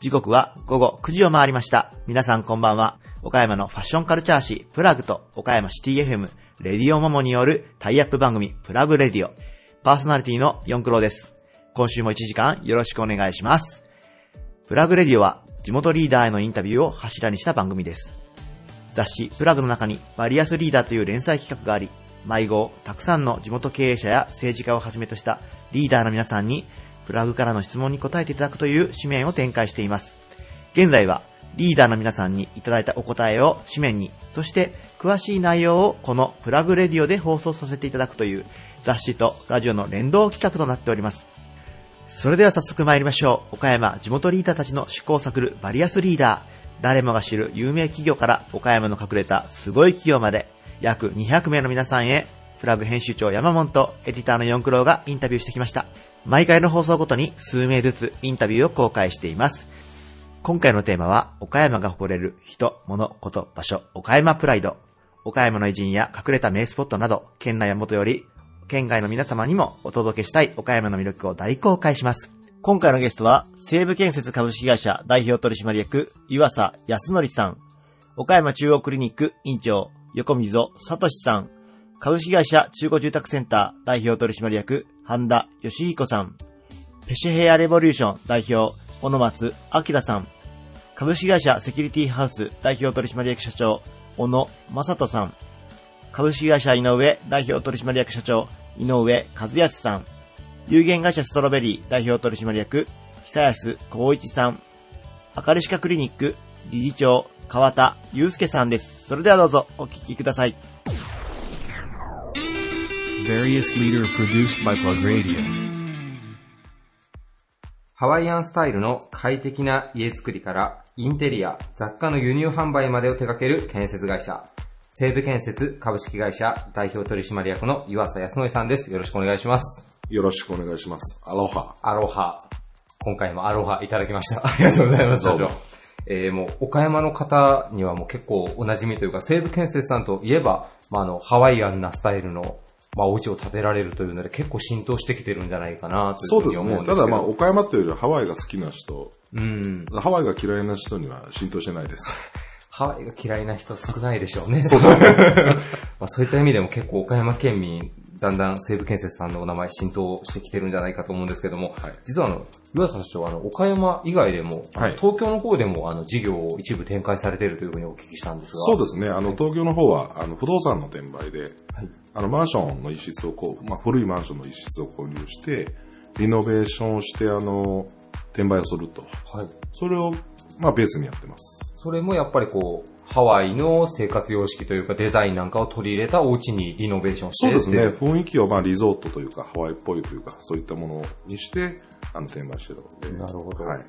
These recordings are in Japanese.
時刻は午後9時を回りました。皆さんこんばんは。岡山のファッションカルチャー誌プラグと岡山シティ FM レディオモモによるタイアップ番組プラグレディオ。パーソナリティのヨンクローです。今週も1時間よろしくお願いします。プラグレディオは地元リーダーへのインタビューを柱にした番組です。雑誌プラグの中にバリアスリーダーという連載企画があり、毎号たくさんの地元経営者や政治家をはじめとしたリーダーの皆さんにプラグからの質問に答えていただくという紙面を展開しています。現在はリーダーの皆さんにいただいたお答えを紙面に、そして詳しい内容をこのプラグレディオで放送させていただくという雑誌とラジオの連動企画となっております。それでは早速参りましょう。岡山地元リーダーたちの試行錯るバリアスリーダー。誰もが知る有名企業から岡山の隠れたすごい企業まで約200名の皆さんへプラグ編集長山本とエディターの四クロがインタビューしてきました。毎回の放送ごとに数名ずつインタビューを公開しています。今回のテーマは岡山が誇れる人、物、こと、場所、岡山プライド。岡山の偉人や隠れた名スポットなど、県内はもとより県外の皆様にもお届けしたい岡山の魅力を大公開します。今回のゲストは、西武建設株式会社代表取締役、岩佐康則さん、岡山中央クリニック院長、横溝聡さん、株式会社中古住宅センター代表取締役、半田義彦さん、ペシェヘアレボリューション代表、小野松明さん、株式会社セキュリティハウス代表取締役社長、小野正人さん、株式会社井上代表取締役社長、井上和康さん、有限会社ストロベリー代表取締役、久安光一さん、あかりしかクリニック理事長、川田祐介さんです。それではどうぞお聞きください。Various leader produced by Plug Radio. ハワイアンスタイルの快適な家づくりから、インテリア、雑貨の輸入販売までを手掛ける建設会社、西部建設株式会社代表取締役の岩佐康則さんです。よろしくお願いします。よろしくお願いします。アロハ。アロハ。今回もアロハいただきました。ありがとうございます。どうも社長えー、もう、岡山の方にはもう結構お馴染みというか、西部建設さんといえば、まあ、あの、ハワイアンなスタイルの、まあ、お家を建てられるというので、結構浸透してきてるんじゃないかな、というふうにそうですね。思うんですけど。ただまあ、岡山というよりはハワイが好きな人、うん。ハワイが嫌いな人には浸透してないです。ハワイが嫌いな人少ないでしょうね。そう まあそういった意味でも結構岡山県民、だんだん西部建設さんのお名前浸透してきてるんじゃないかと思うんですけども、はい実はあの、岩佐社長はあの、岡山以外でも、はい東京の方でもあの、事業を一部展開されているというふうにお聞きしたんですが。そうですね。あの、東京の方は、あの、不動産の転売で、あの、マンションの一室をこう、まあ、古いマンションの一室を購入して、リノベーションをして、あの、転売をすると。はい。それを、まあ、ベースにやってます。それもやっぱりこう、ハワイの生活様式というかデザインなんかを取り入れたお家にリノベーションしてそうですね。雰囲気を、まあ、リゾートというか、ハワイっぽいというか、そういったものにして、あの、転売してるので。なるほどはい。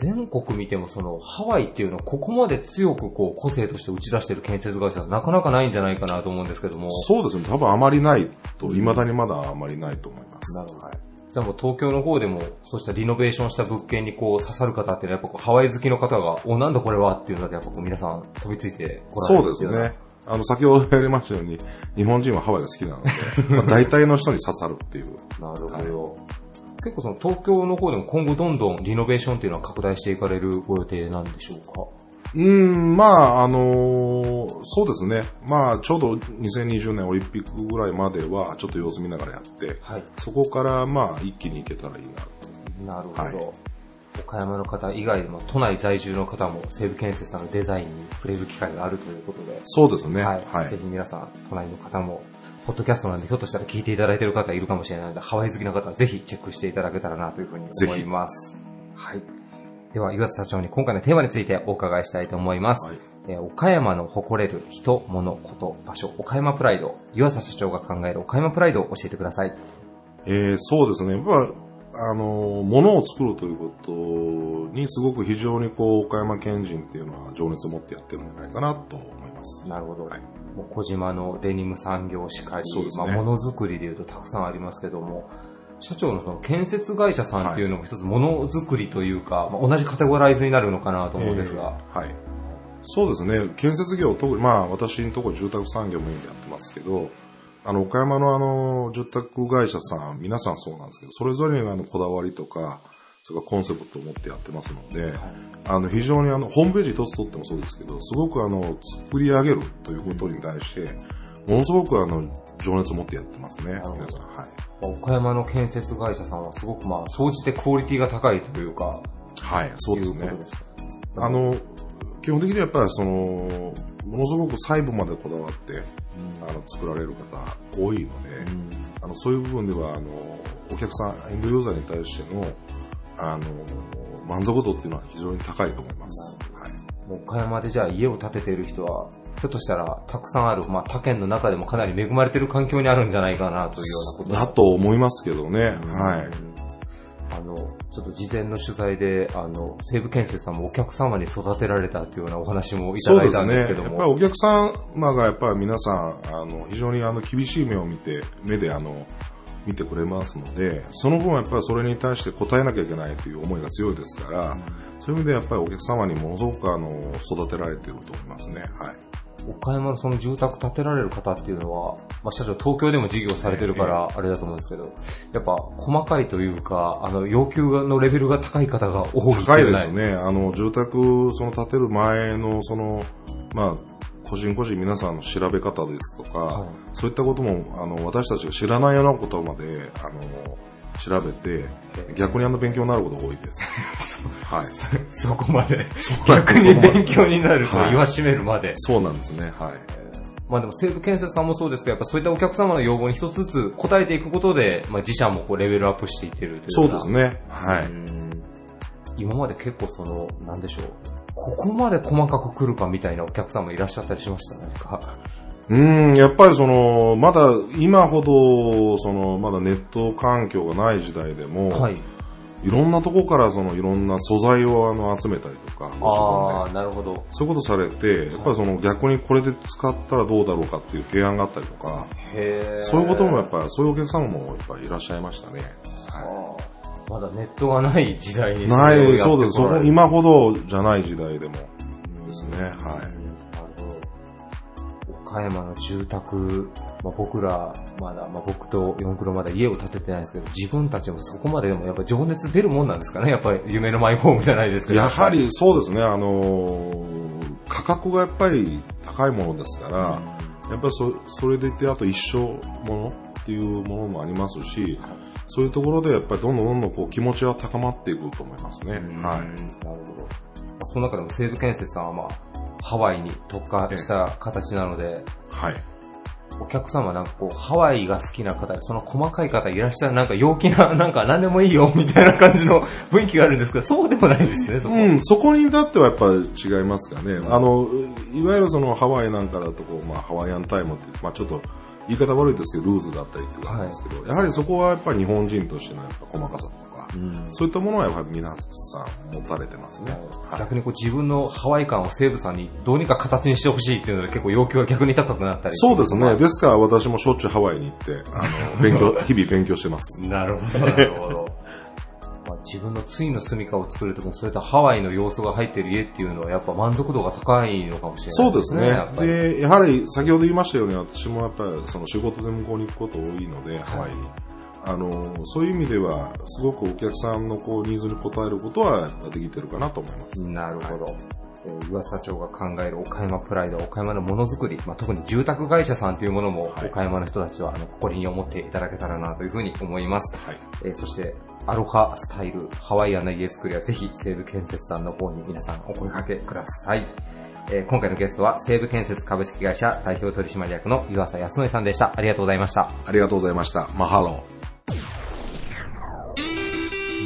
全国見てもそのハワイっていうのをここまで強くこう個性として打ち出してる建設会社はなかなかないんじゃないかなと思うんですけども。そうですね。多分あまりないと、未だにまだあまりないと思います。なるほどはい。じゃあもう東京の方でもそうしたリノベーションした物件にこう刺さる方っていうのはやっぱこうハワイ好きの方が、お、なんだこれはっていうのでやっぱこう皆さん飛びついてこられそうるっていうですね。あの、先ほどやりましたように、日本人はハワイが好きなので、まあ、大体の人に刺さるっていう。なるほど。結構その東京の方でも今後どんどんリノベーションっていうのは拡大していかれるご予定なんでしょうか？うーん、まあ、あのーそうですね。まあ、ちょうど2020年オリンピックぐらいまでは、ちょっと様子見ながらやって、はい。そこから、まあ、一気にいけたらいいな。なるほど。はい岡山の方以外でも都内在住の方も西武建設さんのデザインに触れる機会があるということで、そうですね。はい。はいぜひ皆さん、都内の方も、ポッドキャストなんでひょっとしたら聞いていただいている方いるかもしれないので、ハワイ好きな方はぜひチェックしていただけたらなというふうに思います。はい。では、岩佐社長に今回のテーマについてお伺いしたいと思います。はいえー岡山の誇れる人、物、こと、場所、岡山プライド。岩佐社長が考える岡山プライドを教えてください。えーそうですね。やっぱ、あのー、物を作るということにすごく非常にこう、岡山県人っていうのは情熱を持ってやってるんじゃないかなと思います。なるほど。はいもう小島のデニム産業しかり、そうですねまあ、ものづくりでいうとたくさんありますけども、社長のその建設会社さんっていうのも一つものづくりというか、まあ、同じカテゴライズになるのかなと思うんですが、えーはい。そうですね。建設業、特に、まあ、私のところ住宅産業メインでやってますけど、あの、岡山のあの、住宅会社さん、皆さんそうなんですけど、それぞれにあの、こだわりとか、それからコンセプトを持ってやってますので、あの、非常にあの、ホームページ一つとってもそうですけど、すごくあの、作り上げるということに対して、ものすごくあの、情熱を持ってやってますね、皆さん。はい。岡山の建設会社さんはすごくまあ、総じてクオリティが高いというか、はい、そうですね。す。かあの、基本的にはやっぱりその、ものすごく細部までこだわって、あの、作られる方多いので、あの、そういう部分では、あの、お客さん、エンドユーザーに対しての、あの、満足度っていうのは非常に高いと思います。はい。もう岡山でじゃあ家を建てている人は、ひょっとしたらたくさんある、まあ他県の中でもかなり恵まれてる環境にあるんじゃないかなというようなことだと思いますけどね。はい。あの、ちょっと事前の取材で、あの、西武建設さんもお客様に育てられたというようなお話もいただいたんですけどやっぱりも。お客様がやっぱり皆さん、あの、非常にあの、厳しい目を見て、目であの、見てくれますので、その分やっぱりそれに対して応えなきゃいけないという思いが強いですから、そういう意味でやっぱりお客様にものすごくあの、育てられていると思いますね。はい。岡山のその住宅建てられる方っていうのは、まあ、社長東京でも事業されてるからあれだと思うんですけど、やっぱ細かいというか、あの、要求のレベルが高い方が多い高いうですね。あの、住宅、その建てる前の、その、まあ、個人個人皆さんの調べ方ですとか、はい。そういったことも、あの、私たちが知らないようなことまで、あの、調べて、逆にあの勉強になることが多いです。はい。そこまで、逆に勉強になるとはい言わしめるまで。そうなんですね。はい。まあでも西武建設さんもそうですけど、やっぱそういったお客様の要望に一つずつ答えていくことで、まあ自社もこうレベルアップしていってるというそうですね。はい。うん今まで結構その、なんでしょう。ここまで細かく来るかみたいなお客様いらっしゃったりしました？何か。うん、やっぱりその、まだ今ほど、その、まだネット環境がない時代でも、はい。いろんなとこからその、いろんな素材をあの集めたりとか、ああ、なるほど。そういうことされて、やっぱりその逆にこれで使ったらどうだろうかっていう提案があったりとか、へえ。そういうこともやっぱり、そういうお客様もやっぱりいらっしゃいましたね。まだネットがない時代にない、そうです。今ほどじゃない時代でもですね。はい。岡山の住宅、まあ、僕ら、まだ、まあ、僕と四駆のまだ家を建ててないんですけど、自分たちもそこまででもやっぱ情熱出るもんなんですかね。やっぱり夢のマイホームじゃないですけど。やはりそうですね、あのー価格がやっぱり高いものですから、やっぱりそそれでいて、あと一生ものっていうものもありますし、そういうところでやっぱりどんどんどんどんこう気持ちは高まっていくと思いますね。うんはい。なるほど。まあその中でも西武建設さんはまあ、ハワイに特化した形なので、はい。お客様なんかこう、ハワイが好きな方、その細かい方いらっしゃる、なんか陽気な、なんか何でもいいよ、みたいな感じの 雰囲気があるんですけど、そうでもないんですね、そこ。うん、そこに至ってはやっぱり違いますかね。あの、いわゆるそのハワイなんかだとこう、まあハワイアンタイムって、まあちょっと言い方悪いですけど、ルーズだったりってことなんですけど、やはりそこはやっぱり日本人としてのやっぱ細かさとか、そういったものはやっぱり皆さん持たれてますね。はい逆にこう自分のハワイ感を西武さんにどうにか形にしてほしいっていうので結構要求が逆に高くなったりそうですね。ですから私もしょっちゅうハワイに行って、あの、勉強、日々勉強してます。なるほど、なるほど。まあ、自分の対の住処を作るときにそういったハワイの要素が入っている家っていうのはやっぱ満足度が高いのかもしれないそうですねやっ。ぱりで、やはり先ほど言いましたように、私もやっぱりその仕事で向こうに行くこと多いので、ハワイに。あの、そういう意味では、すごくお客さんのこうニーズに応えることはできてるかなと思います。なるほど。えー岩佐長が考える岡山プライド、岡山のものづくり、まあ、特に住宅会社さんというものも、はい岡山の人たちはあの誇りに思っていただけたらなというふうに思います。はい。えーそして、アロハスタイル、ハワイアンな家づくりはぜひ西武建設さんの方に皆さんお声掛けください。えー今回のゲストは西武建設株式会社代表取締役の湯浅康則さんでした。ありがとうございました。ありがとうございました。マハロー。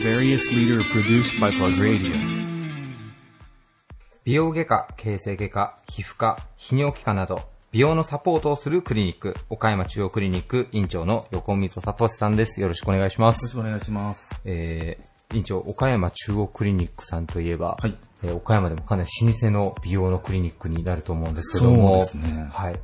Various leader produced by Plug Radio. 美容外科、形成外科、皮膚科、泌尿器科など、美容のサポートをするクリニック、岡山中央クリニック院長の横溝聡さんです。よろしくお願いします。よろしくお願いします。えー、院長、岡山中央クリニックさんといえば、はいえー岡山でもかなり老舗の美容のクリニックになると思うんですけども、そうですねはい。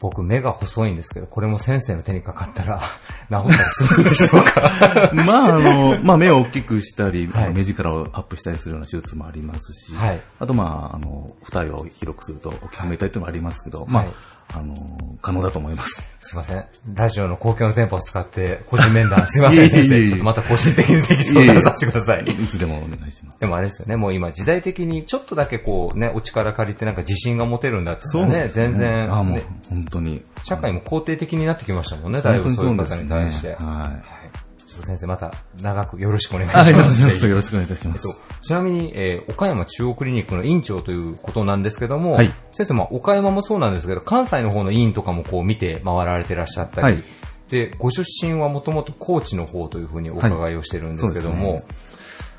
僕、目が細いんですけど、これも先生の手にかかったら、治ったりするんでしょうか。まあ、あの、まあ、目を大きくしたり、はい。目力をアップしたりするような手術もありますし、はい。あと、まあ、あの、二重を広くすると大きく見えたりというのもありますけど、まあ、はい。あの、可能だと思います。すいません。ラジオの公共の電波を使って、個人面談、すいません、先生。ちょっとまた個人的にぜひ相談させてください。いつでもお願いします。でもあれですよね、もう今時代的にちょっとだけこうね、お力借りてなんか自信が持てるんだっていうのはね、全然、あ、もうね、本当に。社会も肯定的になってきましたもんね、だいぶそういう方に対して。はい。と先生また長くよろしくお願いしありがとうます。ございます。よろしくお願いいたします。えっと、ちなみに、えー岡山中央クリニックの院長ということなんですけども、はい先生、まあ、岡山もそうなんですけど、関西の方の院とかもこう見て回られてらっしゃったり、はいで、ご出身はもともと高知の方というふうにお伺いをしてるんですけども、はい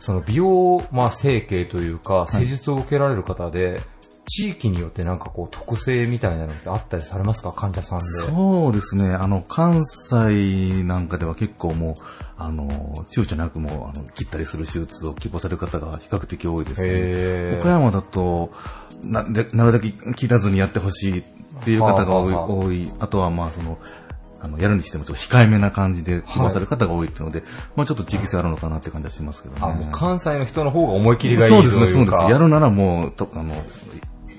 その美容、まあ、整形というか、施術を受けられる方で、地域によってなんかこう特性みたいなのってあったりされますか？患者さんで。そうですね。あの、関西なんかでは結構もう、あの、躊躇なくもう、あの、切ったりする手術を希望される方が比較的多いですね。岡山だと、な、でなるだけ切らずにやってほしいっていう方が多い、はあはあ多い。あとはまあその、あの、やるにしてもちょっと控えめな感じで希望される方が多いっていうので、まあちょっと地域性あるのかなって感じはしますけどね。あ、もう関西の人の方が思い切りがいい。そうですね、そうです。やるならもう、と、あの、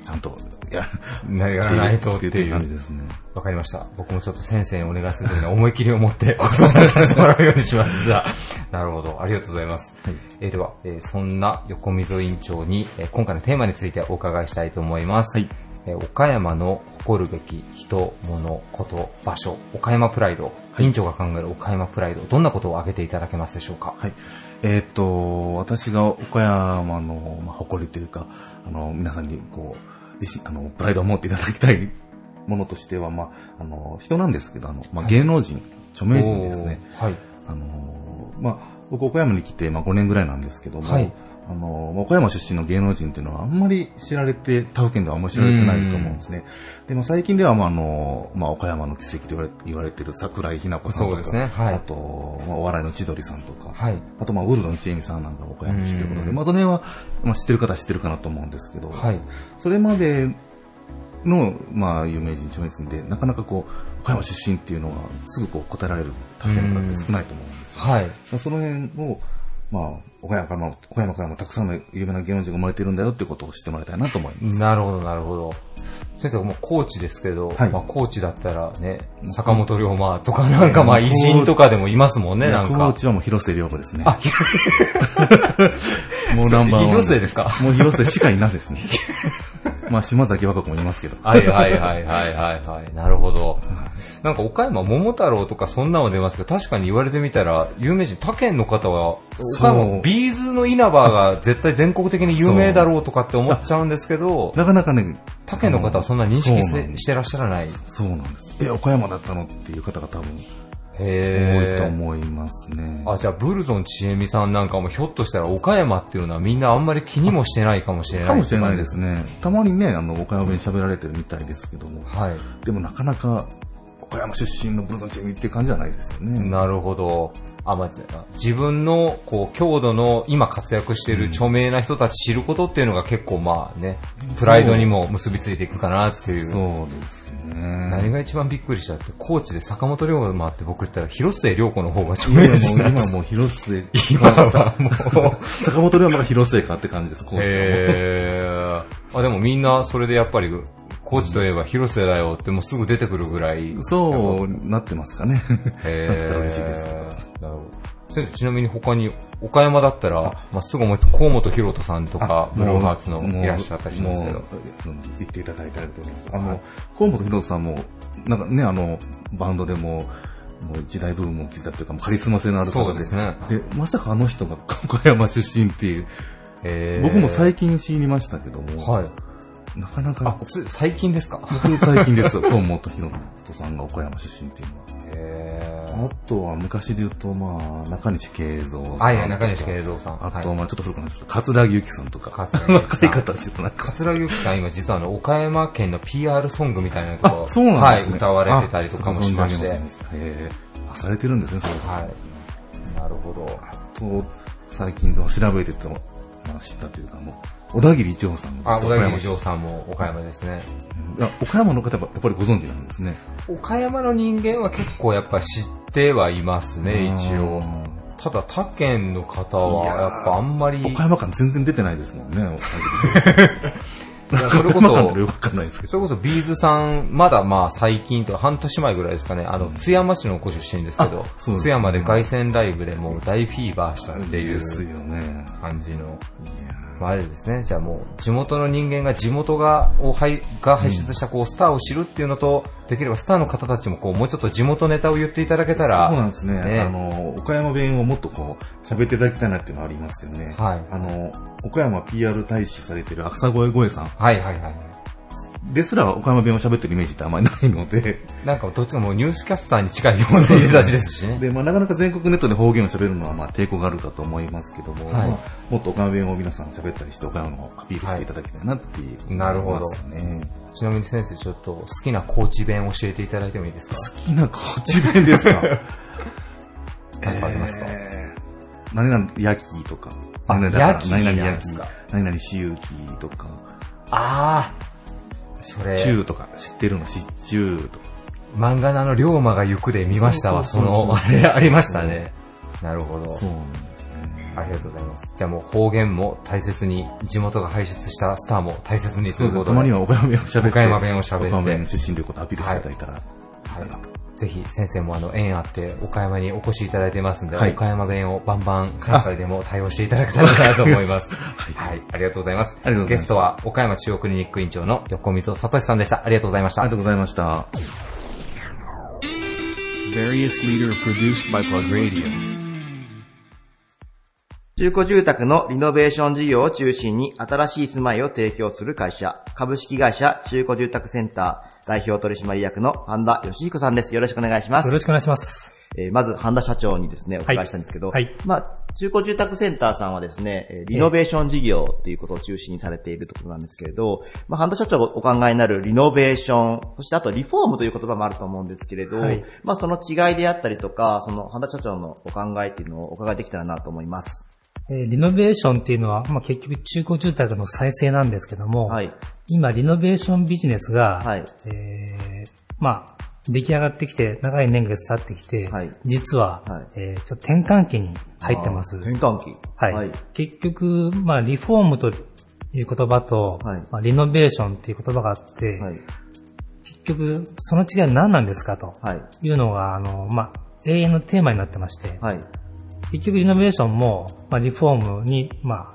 ちゃんと、や、なやらないとってっていう感じ。ですね。わかりました。僕もちょっと先生にお願いするときには思い切りを持ってご相談させてもらうようにします。じゃあ、なるほど。ありがとうございます。えーでは、えーそんな横溝委員長に、えー今回のテーマについてお伺いしたいと思います。はいえー岡山の誇るべき人、物、こと、場所、岡山プライド、委員長が考える岡山プライド、どんなことを挙げていただけますでしょうか？はい。えーっと、私が岡山の、まあ、誇りというか、あの、皆さんに、こう、自信、あの、プライドを持っていただきたい ものとしては、まあ、あの、人なんですけど、あの、まあ、芸能人、著名人ですね。はい。あの、まあ、僕岡山に来て、まあ、5年ぐらいなんですけども、はいあの、まあ岡山出身の芸能人っていうのはあんまり知られて、他府県ではあんまり知られてないと思うんですね。で、まあ、最近では、まあ、あの、まあ、岡山の奇跡と言われ言われてる桜井日奈子さんとか、ねはいあと、まあ、お笑いの千鳥さんとか、はい。あと、まあ、ウルドの千恵美さんなんかも岡山市ということで、うんまあ、その辺は、まあ、知ってる方は知ってるかなと思うんですけど、はい。それまでの、まあ、有名人、著名人で、なかなかこう、岡山出身っていうのは、すぐこう答えられる他県の方って少ないと思うんですよ。はい。その辺を、まあ、岡山からも、岡山からもたくさんの有名な芸能人が生まれているんだよっていうことを知ってもらいたいなと思います。なるほど、なるほど。先生、もうコーチですけど、はいまあコーチだったらね、坂本龍馬とかなんかまあ偉人とかでもいますもんね、なんコーか。チはもう広末涼子ですね。あ、もうナンバーワン。広末ですか？もう広末しかいないですね。まあ、島崎和歌子もいますけど。はいはいはいはいはいはい。なるほど。なんか岡山桃太郎とかそんなの出ますけど、確かに言われてみたら、有名人、他県の方は、岡山、そうビーズの稲葉が絶対全国的に有名だろうとかって思っちゃうんですけど、なかなかね、他県の方はそんな認識してらっしゃらない。そうなんです。え、岡山だったのっていう方が多分多い。と思いますね。あ、じゃあ、ブルゾンちえみさんなんかもひょっとしたら岡山っていうのはみんなあんまり気にもしてないかもしれない。かもしれないですね。たまにね、あの、岡山弁喋られてるみたいですけども。はい。でもなかなか、岡山出身のブルゾンチェミって感じじゃないですよね。なるほど。あ、まあ、じ自分の、こう、郷土の今活躍している著名な人たち知ることっていうのが結構まあね、プライドにも結びついていくかなっていう。そうですね。何が一番びっくりしたって、高知で坂本龍馬って僕言ったら広末涼子の方が著今もう名人なんです今もう広末、今はもう。坂本龍馬が広末かって感じです、コーチはへー。あ、でもみんなそれでやっぱり、高知といえば広瀬だよってもうすぐ出てくるぐらい。そうなってますかね。へ なってたら嬉しいです。なるほど。ちなみに他に、岡山だったら、まあ、すぐ思いつく、河本博人さんとか、ブルーハーツのいらっしゃったりしますけど言っていただいてありがとうございます。あの、河本博さんも、なんかね、あの、バンドでも、もう時代ブームを刻ったというか、カリスマ性のある方で。そうですね。で、まさかあの人が岡山出身っていう、僕も最近知りましたけども、はい。なかなあか、、つ最近ですか？僕最近ですよ、河本博人さんが岡山出身っていうのは。へあとは昔で言うと、まあ、中西慶三さん。はい、中西慶三さん。あと、はいまあちょっと古くなって桂木由紀さんとか。桂木由紀さん 若い方はちょっとなんか。桂木由紀さん、今実はあの、岡山県の PR ソングみたいなとこあ、そうなんですね。はい、歌われてたりとかもしまして。へえ。あ、されてるんですね、それ。い。なるほど。と、最近の調べてて、まあ、知ったというか、もう、小田切一郎さんがあ、小田切城城さんも岡山ですね。岡山の方はやっぱりご存知なんですね。岡山の人間は結構やっぱ知ってはいますね、一応。ただ他県の方はやっぱあんまり、岡山感全然出てないですもんね、いやそれこそ。それこそビーズさん、まだまあ最近とか半年前ぐらいですかね、あの、津山市のご出身ですけどあ、そうです津山で凱旋ライブでもう大フィーバーしたっていう。感じの、まああれですね、じゃあもう地元の人間が地元が、を輩が輩出したこうスターを知るっていうのと、できればスターの方たちもこうもうちょっと地元ネタを言っていただけたら、そうなんですね。ねあの、岡山弁をもっとこう、喋っていただきたいなっていうのはありますよね。はいあの、岡山 PR 大使されてる草越声さんはいはいはい。ですら岡山弁を喋ってるイメージってあんまりないので、なんかどっちかもうニュースキャスターに近いようないでたちですしね。で、まあなかなか全国ネットで方言を喋るのはまあ抵抗があるかと思いますけども、はい。まあもっと岡山弁を皆さん喋ったりして岡山をアピールしていただきたいなっていう、なるほど。ちなみに先生ちょっと好きな高知弁教えていただいてもいいですか？好きな高知弁ですか？何かありますか？えー何々焼きとか、あ何々焼き何々焼き何々しゆきとか、ああそれ、中とか知ってるの、しちゅうとか。漫画のあの、龍馬が行くで見ましたわ、その、あれありましたね。なるほど。そうなんですね。ありがとうございます。じゃあもう方言も大切に、地元が輩出したスターも大切にすね。いううことで。たまには岡山弁を喋って。岡山弁を喋って岡山弁出身ということをアピールしていただいたら。はい。ぜひ先生もあの縁あって岡山にお越しいただいてますんで、はい岡山弁をバンバン関西でも対応していただけたらなと思います。はい、ありがとうございます。ありがとうございますゲストは岡山中央クリニック院長の横溝聡さんでした。ありがとうございましたありが。とうございました。中古住宅のリノベーション事業を中心に新しい住まいを提供する会社、株式会社中古住宅センター代表取締役の半田義彦さんです。よろしくお願いしますよ。ろしくお願いします。えーまず、半田社長にですね、お伺いしたいんですけど、はいまあ、中古住宅センターさんはですね、えーリノベーション事業っていうことを中心にされているとことなんですけれど、まあ、半田社長がお考えになるリノベーション、そしてあとリフォームという言葉もあると思うんですけれど、はいまあ、その違いであったりとか、その半田社長のお考えっていうのをお伺いできたらなと思います。えーリノベーションっていうのは、まあ、結局中古住宅の再生なんですけども、はい。今リノベーションビジネスが、はいえーまあ、出来上がってきて、長い年月経ってきて、はい実は、はいえーちょっと転換期に入ってます。転換期。はい。はい。結局、まあ、リフォームという言葉と、はいまあ、リノベーションっていう言葉があって、はい。結局、その違いは何なんですかとはい。いうのが、あの、まあ、永遠のテーマになってまして、はい。結局リノベーションも、まあ、リフォームに、まあ、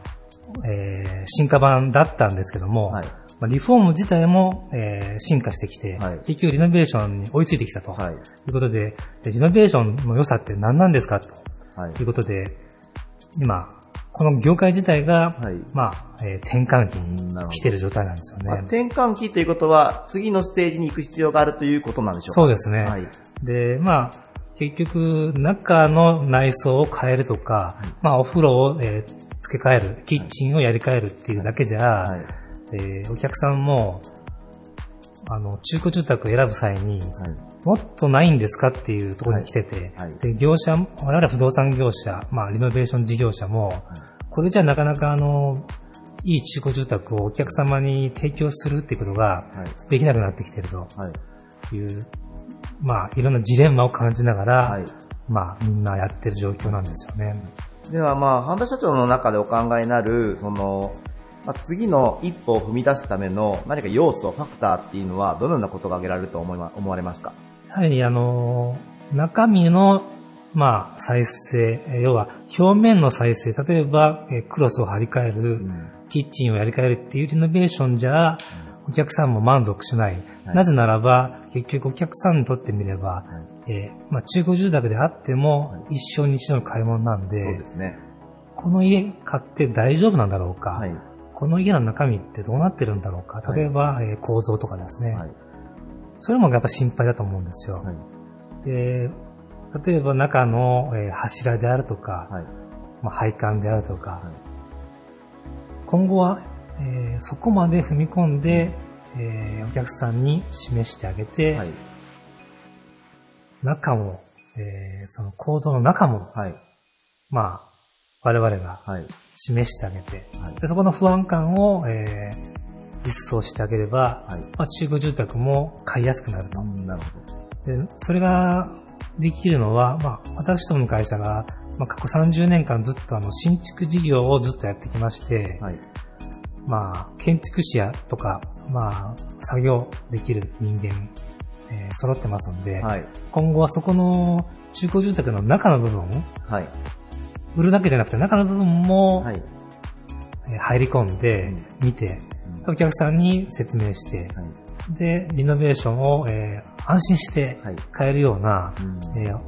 えー進化版だったんですけども、はい。まあ、リフォーム自体も、えー進化してきて、はい結局リノベーションに追いついてきたと、はい。い、うことで、でリノベーションの良さって何なんですかとはいいうことで、今、この業界自体が、はいまあ、えー転換期に来てる状態なんですよまあ、ね。転換期ということは、次のステージに行く必要があるということなんでしょうかそうですね。はい。で、まあ、結局、中の内装を変えるとか、まあ、お風呂を、えー付け替える、キッチンをやり替えるっていうだけじゃ、はい。えーお客さんも、あの、中古住宅を選ぶ際に、はい。もっとないんですかっていうところに来てて、はいはいで、業者、我々不動産業者、まあ、リノベーション事業者も、これじゃなかなかあの、いい中古住宅をお客様に提供するっていうことがはい。できなくなってきてるとはい。いう、まあ、いろんなジレンマを感じながら、はい。まあ、みんなやってる状況なんですよね。ではまあ、半田社長の中でお考えになる、その、まあ、次の一歩を踏み出すための何か要素、ファクターっていうのは、どのようなことが挙げられると思いま、思われますか？やはり、あの、中身の、まあ、再生、え要は、表面の再生、例えば、えクロスを張り替える、キッチンをやり替えるっていうリノベーションじゃ、お客さんも満足しない。はいなぜならば、結局お客さんにとってみれば、えーまあ、中古住宅であっても、一生に一度の買い物なんで、そうですね。この家買って大丈夫なんだろうか、はい。この家の中身ってどうなってるんだろうか、はい例えば、えー構造とかですね、はい。それもやっぱ心配だと思うんですよ。はい。で例えば中の、えー柱であるとか、はい。まあ、配管であるとか、はい今後は、えーそこまで踏み込んで、えーお客さんに示してあげて、はい。中も、えーその構造の中も、はい。まあ、我々がはい。示してあげて、はいでそこの不安感を、えー一掃してあげれば、はい。まあ、中古住宅も買いやすくなると。なるほでそれができるのは、まあ、私どもの会社が、まあ、過去30年間ずっとあの新築事業をずっとやってきまして、ど。はい。まあ、建築士やとか、まあ、作業できる人間、えー揃ってますんで、はい。今後はそこの中古住宅の中の部分、はい。売るだけじゃなくて中の部分も、はい。えー入り込んで、見て、お客さんに説明して、はい。で、リノベーションを、えー安心してはい買えるような、うんえー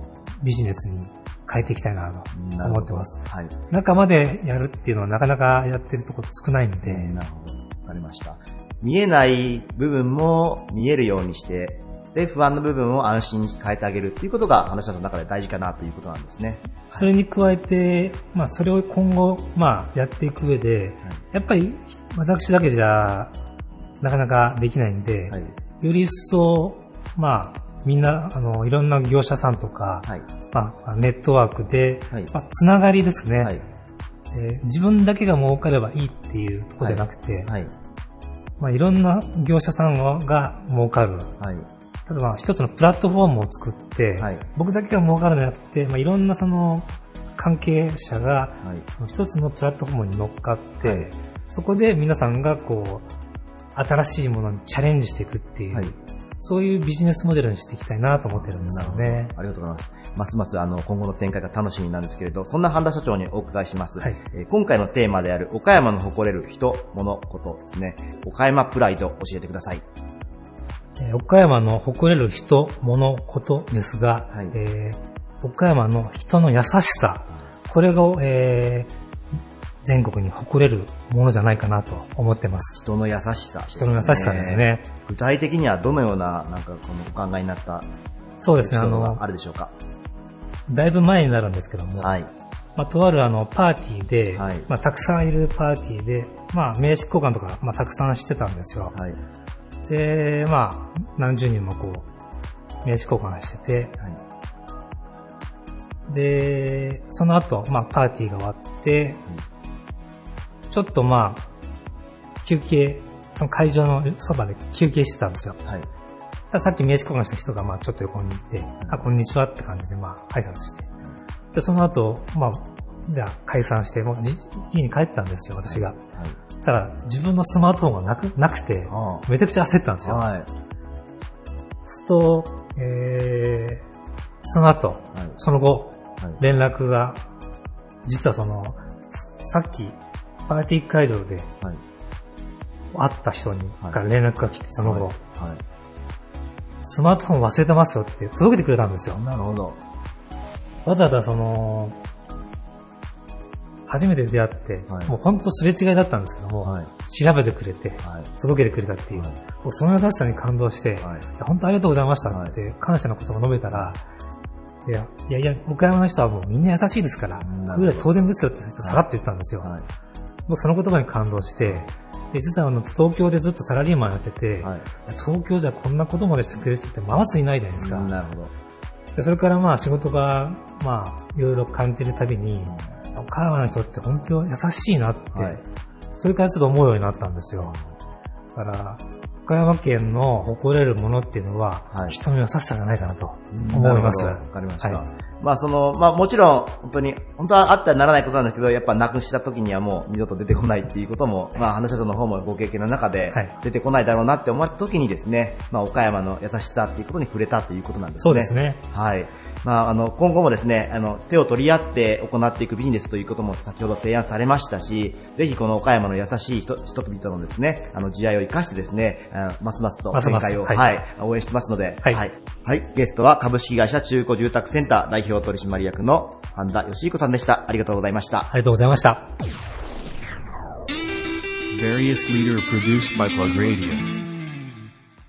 ビジネスに変えていきたいなと思ってます。はい。中までやるっていうのはなかなかやってるところ少ないんで、なるほど。わかりました。見えない部分も見えるようにして、で、不安の部分を安心に変えてあげるっていうことが話の中で大事かなということなんですね。それに加えて、まあそれを今後、まあやっていく上で、やっぱり私だけじゃなかなかできないんで、はい。より一層、まあみんな、あの、いろんな業者さんとか、はい。まあ、ネットワークで、はいまあ、つながりですね、はい。えー自分だけが儲かればいいっていうところじゃなくて、はい。まあ、いろんな業者さんが儲かる。はい。ただまあ一つのプラットフォームを作って、はい僕だけが儲かるんじゃなくて、まあ、いろんなその関係者がはい。その一つのプラットフォームに乗っかって、はいそこで皆さんがこう、新しいものにチャレンジしていくっていう、はい。そういうビジネスモデルにしていきたいなと思ってるんですよね。ありがとうございます。ますますあの今後の展開が楽しみなんですけれど、そんな半田社長にお伺いします。はいえー今回のテーマである岡山の誇れる人、物、ことですね。岡山プライド教えてください。えー岡山の誇れる人、物、ことですが、はいえー岡山の人の優しさ、これが、えー全国に誇れるものじゃないかなと思ってます。人の優しさ、人の優しさです。ね。具体的にはどのような、なんかこのお考えになったそうですね、あのあ、るでしょうか？だいぶ前になるんですけども、はい。まあ、とあるあの、パーティーで、はいまあ、たくさんいるパーティーで、まあ、名刺交換とか、まあ、たくさんしてたんですよ。はい。で、まあ、何十人もこう、名刺交換してて、はい。で、その後、まあ、パーティーが終わって、ちょっとまあ、休憩、その会場のそばで休憩してたんですよ。はい。さっき名刺交換した人が、まあ、ちょっと横にいて、あ、こんにちはって感じで、まあ、挨拶して。で、その後、まあ、じゃあ解散して、もうじ家に帰ったんですよ、私が。はい。ただ、自分のスマートフォンがなくなくて、あめちゃくちゃ焦ったんですよ。はい。すると、えー、その後、はい。その後、はい。連絡が、実はその、さっき、パーティー会場ではい。会った人に、はいから連絡が来て、その後、はい。スマートフォン忘れてますよって届けてくれたんですよ。なるほど。わざわざその、初めて出会って、はいもう本当すれ違いだったんですけども、はい。調べてくれて、はい。届けてくれたっていう、その優しさに感動して、本当ありがとうございましたって感謝の言葉を述べたら、いや、いやいや、岡山の人はもうみんな優しいですから、ぐらい当然ですよって人さらっと言ったんですよ。はい。僕その言葉に感動して、で、実はあの、東京でずっとサラリーマンやってて、はい。東京じゃこんなことまでしてくれる人ってまずいないじゃないですか。なるほど。でそれからまあ仕事が、まあ、いろいろ感じるたびに、岡山の人って本当優しいなって、はい。それからちょっと思うようになったんですよ。だから、岡山県の誇れるものっていうのは、はい人の優しさじゃないかなと思います。わかりました。はいまあその、まあもちろん、本当に、本当はあってはならないことなんですけど、やっぱなくした時にはもう二度と出てこないっていうことも、まあ話し者の方もご経験の中ではい、出てこないだろうなって思った時にですね、まあ岡山の優しさっていうことに触れたということなんですね。そうですね。はい。まあ、あの、今後もですね、あの、手を取り合って行っていくビジネスということも先ほど提案されましたし、ぜひこの岡山の優しい人、人々のですね、あの、地合を生かしてですね、あのますますとますます展開を、はいはい、応援してますので、はいはい。はい。ゲストは株式会社中古住宅センター代表取締役の半田義彦さんでした。ありがとうございました。ありがとうございました。Various leader produced by Plug Radio.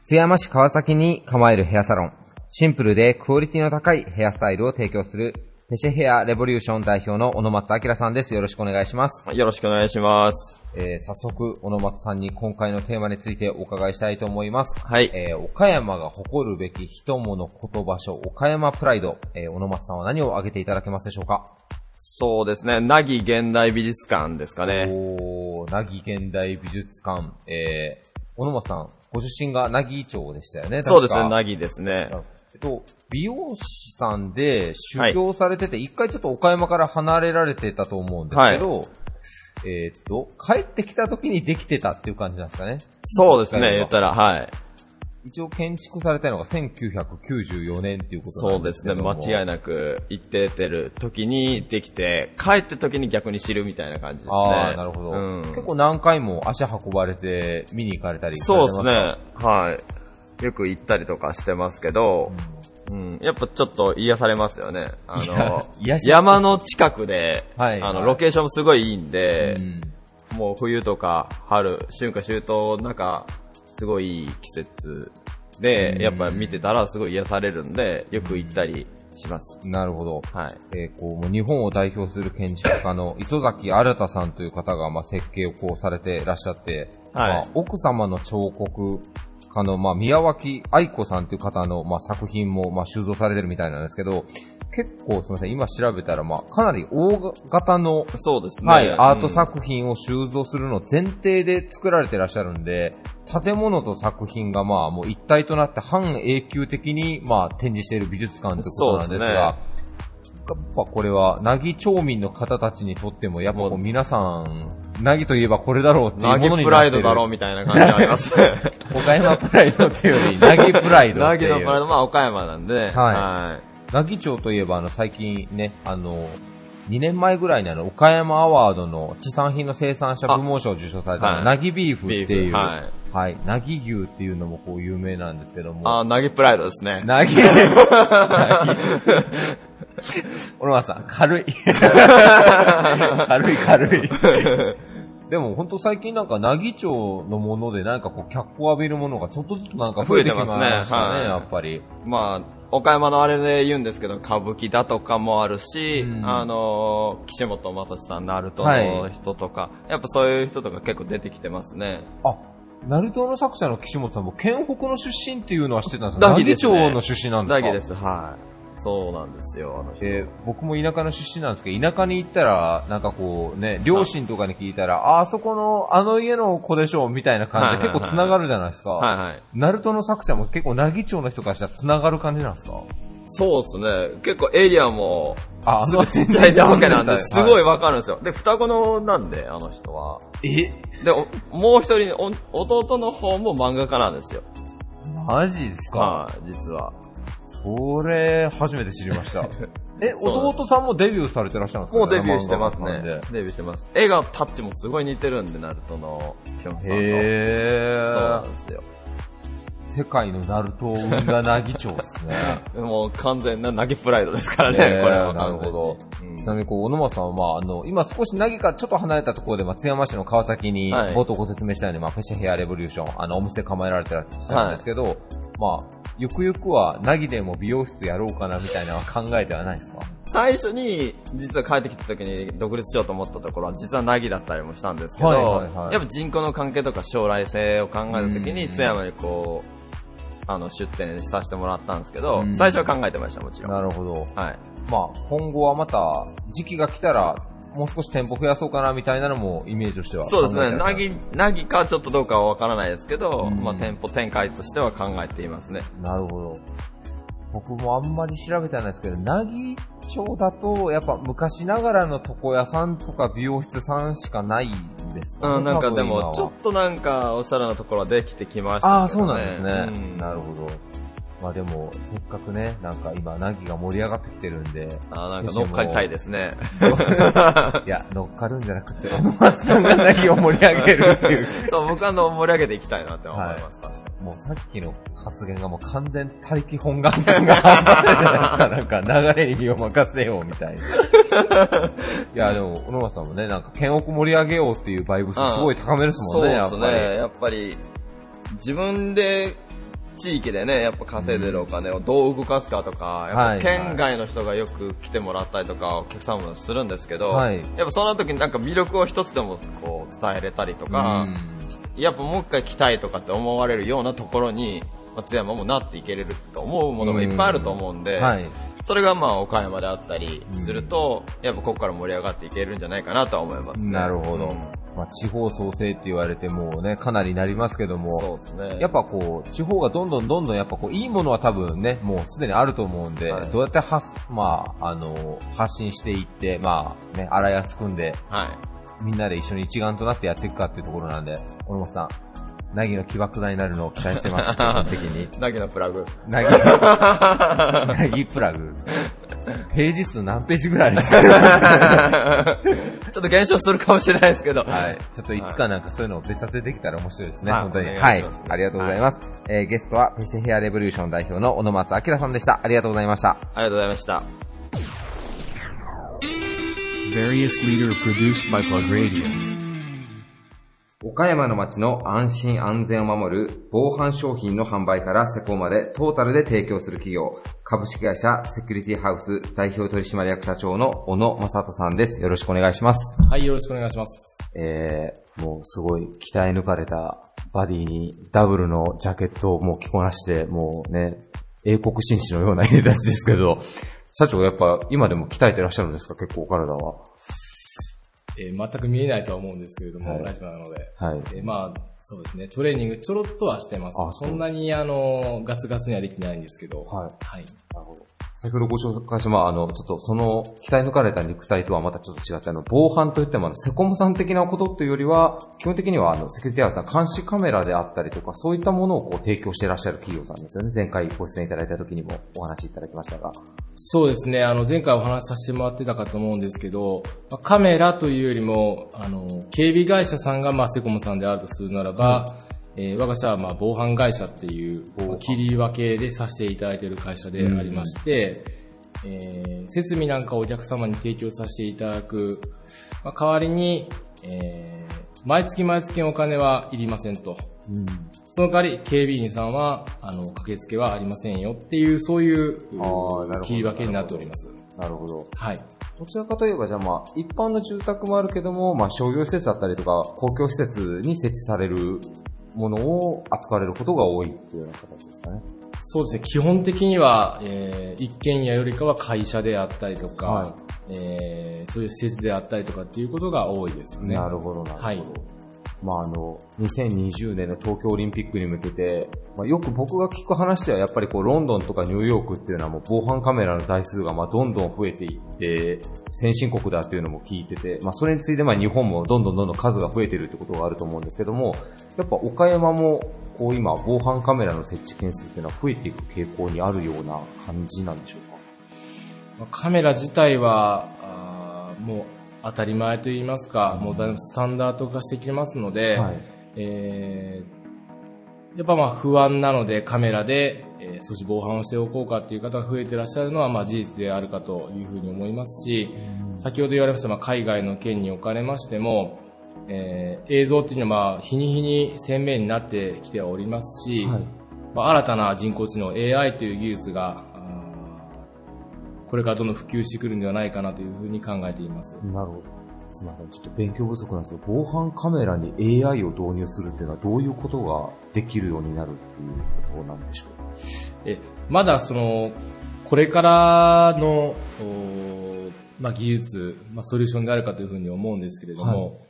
津山市川崎に構えるヘアサロン。シンプルでクオリティの高いヘアスタイルを提供する、ペシェヘアレボリューション代表の小野松明さんです。よろしくお願いします。よろしくお願いします。えー早速、小野松さんに今回のテーマについてお伺いしたいと思います。はい。えー岡山が誇るべき人物こと場所、岡山プライド。えー小野松さんは何を挙げていただけますでしょうか？そうですね。なぎ現代美術館ですかね。おー、なぎ現代美術館。えー、小野松さん、ご出身がなぎ町でしたよね、そうですね。なぎですね。えっと、美容師さんで修行されてて、一、回ちょっと岡山から離れられてたと思うんですけど、えーっと、帰ってきた時にできてたっていう感じなんですかね？そうですね、言ったら、はい。一応建築されたのが1994年っていうことなそうんですね、ですけども。間違いなく行っててる時にできて、帰って時に逆に知るみたいな感じですね。ああ、なるほど、うん、結構何回も足運ばれて見に行かれたりそうですね。はい。よく行ったりとかしてますけど、うん、やっぱちょっと癒されますよね。あの山の近くで、はいあの、ロケーションもすごいいいんでうんもう冬とか春、春夏秋冬、なんか、すごいいい季節で、うんやっぱ見てたらすごい癒されるんで、よく行ったりします。なるほど。はい。えーこう、もう日本を代表する建築家の磯崎新さんという方が、まあ、設計をこうされていらっしゃって、はいまあ、奥様の彫刻家の、まあ、宮脇愛子さんという方の、まあ、作品も、まあ、収蔵されてるみたいなんですけど、結構すみません、今調べたら、まあ、かなり大型の、そうですね。はい、アートうん作品を収蔵するのを前提で作られてらっしゃるんで、建物と作品がまあもう一体となって半永久的にまあ展示している美術館ということなんですが、やっぱこれは、なぎ町民の方たちにとっても、やっぱこう皆さん、なぎといえばこれだろうっていうものにプライドなってる。だろうみたいな感じがあります。岡山プライドっていうより、なぎプライドナっていう。ギのプライド、まあ岡山なんで、はい。なぎ町といえば、あの、最近ね、あの、2年前ぐらいにあの、岡山アワードの地産品の生産者部門賞を受賞されたはいなぎビーフってビいう、はい。はい、なぎ牛っていうのもこう有名なんですけども、あ、ナギプライドですね。なぎ、小野さん、軽い。軽い軽い。でも本当最近なんか、なぎ町のものでなんかこう、脚光を浴びるものがちょっとずつなんか増えてきましたね、ねはいやっぱり。まあ、岡山のあれで言うんですけど、歌舞伎だとかもあるし、うんあの、岸本正史さん、ナルトはのい人とか、やっぱそういう人とか結構出てきてますね。あ、ナルトの作者の岸本さんも、県北の出身っていうのは知ってたんですダギですね奈義町の出身なんですか？大義です、はい。そうなんですよ、あの人。で、僕も田舎の出身なんですけど、田舎に行ったら、なんかこうね、両親とかに聞いたら、あ、あそこの、あの家の子でしょ、みたいな感じで結構繋がるじゃないですか。はいはい。ナルトの作者も結構、奈義町の人からしたら繋がる感じなんですか？そうですね。結構エリアも、あ、すごいちっちゃいわけなんで、すごい。いわかるんですよ。で、双子のなんで、あの人は。え？で、おもう一人、お弟の方も漫画家なんですよ。マジですか？はい、実は。それ、初めて知りました。え、弟さんもデビューされてらっしゃるんですか？もうデビューしてますね。デビューしてます。絵がタッチもすごい似てるんで、ナルトのヒョンさんと。へそうなんー。ですよ。世界のナルトを生んだ奈義町ですね。もう完全な投げプライドですからね、これはなる。ほど。うんちなみに、こう、小野松さんは、まあ、あの、今少し凪からちょっと離れたところで、松山市の川崎に、はい冒頭ご説明したように、まあ、フェシヘアレボリューション、あの、お店構えられてらっしゃるんですけど、まあ、ゆくゆくは、凪でも美容室やろうかな、みたいな考えてはないですか？最初に、実は帰ってきた時に独立しようと思ったところは、実はナギだったりもしたんですけど、はいはいはいやっぱ人口の関係とか将来性を考えた時に、うん津山にこう、あの、出店させてもらったんですけどうん、最初は考えてました、もちろん。なるほど。はい。まあ、今後はまた、時期が来たら、もう少し店舗増やそうかな、みたいなのも、イメージとしてはそうですね。考えてらっしゃるナギ、ナギかちょっとどうかはわからないですけど、うんまあ店舗展開としては考えていますね。なるほど。僕もあんまり調べてはないですけど、なぎ町だと、やっぱ昔ながらの床屋さんとか美容室さんしかないんですかねうん、なんかでも、ちょっとなんか、おしゃれなところはできてきましたね。ああ、そうなんですね。うんなるほど。まあでも、せっかくね、なんか今、なぎが盛り上がってきてるんで、あーなんか乗っかりたいですね。いや、乗っかるんじゃなくて、小野松さんがなぎを盛り上げるっていう。そう、僕はあの、盛り上げていきたいなって思います。確かにもうさっきの発言がもう完全他力本願感が半端ないじゃないですか。なんか流れに身を任せようみたいな。いや、でも、小野松さんもね、なんか剣奥盛り上げようっていうバイブスすごい高めですもんね、やっぱり。そうですね。やっぱり、自分で、地域でね、やっぱ稼いでるお金をどう動かすかとか、やっはいぱ県外の人がよく来てもらったりとか、お客さんもするんですけど、はい。やっぱその時になんか魅力を一つでもこう伝えれたりとか、やっぱもう一回来たいとかって思われるようなところに、松山もなっていけれると思うものがいっぱいあると思うんで、はい。それがまあ岡山であったりすると、やっぱここから盛り上がっていけるんじゃないかなとは思いますね。なるほど。うんまあ、地方創生って言われてもうね、かなりなりますけども、そうですね。やっぱこう、地方がどんどんどんどんやっぱこう、いいものは多分ね、もうすでにあると思うんで、はいどうやって発、まあ、あの、発信していって、まあ、ね、荒安組んで、はい。みんなで一緒に一丸となってやっていくかっていうところなんで、小野本さん、なぎの起爆剤になるのを期待してます、基本的に。なぎのプラグ。なぎ、なぎプラグ。ページ数何ページぐらいです？か ちょっと減少するかもしれないですけど。はい。ちょっといつかなんかそういうのを別撮でできたら面白いですね、はい本当に。おはい願いします。ありがとうございます。えーゲストは、フェシヘアレボリューション代表の小野松明さんでした。ありがとうございました。ありがとうございました。Various leader produced by Plug Radio. 岡山の街の安心安全を守る防犯商品の販売から施工までトータルで提供する企業、株式会社セキュリティハウス代表取締役社長の小野正人さんです。よろしくお願いします。はい、よろしくお願いします。えー、もうすごい鍛え抜かれたバディにダブルのジャケットをもう着こなして、もうね、英国紳士のような家出しですけど、社長やっぱ今でも鍛えてらっしゃるんですか？結構お体は。えー全く見えないとは思うんですけれども、はいラジオなので。はい。えーまあ、そうですね。トレーニングちょろっとはしてます。あそんなに、あの、ガツガツにはできないんですけど。はい。はい。なるほど。先ほどご紹介した、まあ、あの、ちょっとその、鍛え抜かれた肉体とはまたちょっと違って、あの、防犯といっても、あの、セコムさん的なことというよりは、基本的には、あの、セキュリティハウスさん、監視カメラであったりとか、そういったものをこう提供していらっしゃる企業さんですよね。前回ご出演いただいた時にもお話しいただきましたが。そうですね。あの、前回お話しさせてもらってたかと思うんですけど、まあカメラというよりも、あの、警備会社さんが、まあ、セコムさんであるとするならば、えー我が社は、まあ、防犯会社っていう、まあ切り分けでさせていただいている会社でありまして、えー設備なんかをお客様に提供させていただく、まあ、代わりに、えー毎月毎月お金はいりませんと。その代わり、警備員さんは、あの、駆けつけはありませんよっていう、そういう切り分けになっております。なるほど。はい。どちらかといえば、じゃあまあ、一般の住宅もあるけども、まあ商業施設だったりとか、公共施設に設置されるものを扱われることが多いっていうような形ですかね。そうですね。基本的には、えー一軒家よりかは会社であったりとか、はえーそういう施設であったりとかっていうことが多いですね。なるほど、なるほど。はいまああの、2020年の東京オリンピックに向けて、まあ、よく僕が聞く話ではやっぱりこうロンドンとかニューヨークっていうのはもう防犯カメラの台数がまあどんどん増えていって、先進国だっていうのも聞いてて、まあそれについてまあ日本もどんどんどんどん数が増えてるってことがあると思うんですけども、やっぱ岡山もこう今防犯カメラの設置件数っていうのは増えていく傾向にあるような感じなんでしょうか？カメラ自体は、あもう当たり前と言いますか、もうだいぶスタンダード化してきてますので、はい。えーやっぱまあ不安なのでカメラで、えー少し防犯をしておこうかっていう方が増えてらっしゃるのはまあ事実であるかというふうに思いますし、先ほど言われましたまあ海外の件におかれましても、えー映像っていうのはまあ日に日に鮮明になってきてはおりますし、はいまあ、新たな人工知能 AI という技術が、これからどんどん普及してくるんではないかなというふうに考えています。なるほど。すみません。ちょっと勉強不足なんですけど、防犯カメラに AI を導入するっていうのはどういうことができるようになるっていうことなんでしょうえまだその、これからの、おまあ、技術、まあ、ソリューションであるかというふうに思うんですけれども、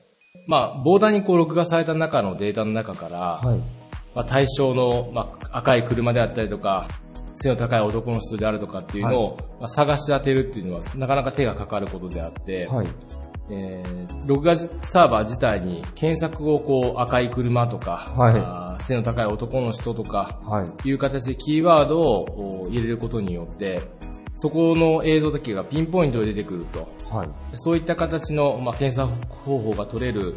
まあ、ボーダーにこう録画された中のデータの中から、はい。まあ、対象の、まあ、赤い車であったりとか、背の高い男の人であるとかっていうのを、まあ、探し当てるっていうのは、なかなか手がかかることであって、はい。えー録画サーバー自体に検索をこう赤い車とか、はい背の高い男の人とか、はい。いう形でキーワードをお入れることによって、そこの映像だけがピンポイントで出てくると。はい。そういった形の、まあ、検査方法が取れる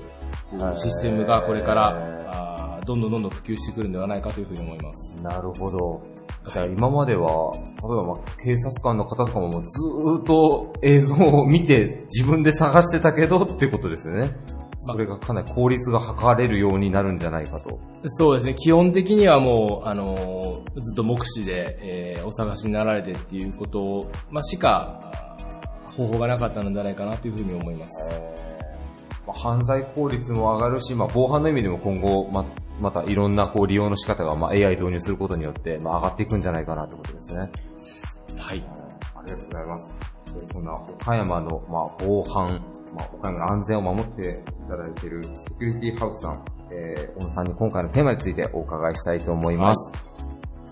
システムがこれから、あーどんどんどんどん普及してくるんではないかというふうに思います。なるほど。だから今までは、例えばまあ警察官の方とかもずーっと映像を見て自分で探してたけどってことですよね。それがかなり効率が図れるようになるんじゃないかと。そうですね。基本的にはもう、あのーずっと目視で、えーお探しになられてっていうことを、まあ、しか、方法がなかったのではないかなというふうに思います。まあ、犯罪効率も上がるし、まあ、防犯の意味でも今後、ま、またいろんなこう利用の仕方が、まあ、AI 導入することによって、まあ、上がっていくんじゃないかなってことですね。はい。ありがとうございます。えーそんな岡山の、まあ、防犯、まあ、岡山の安全を守っていただいているセキュリティハウスさん、えー、小野さんに今回のテーマについてお伺いしたいと思います。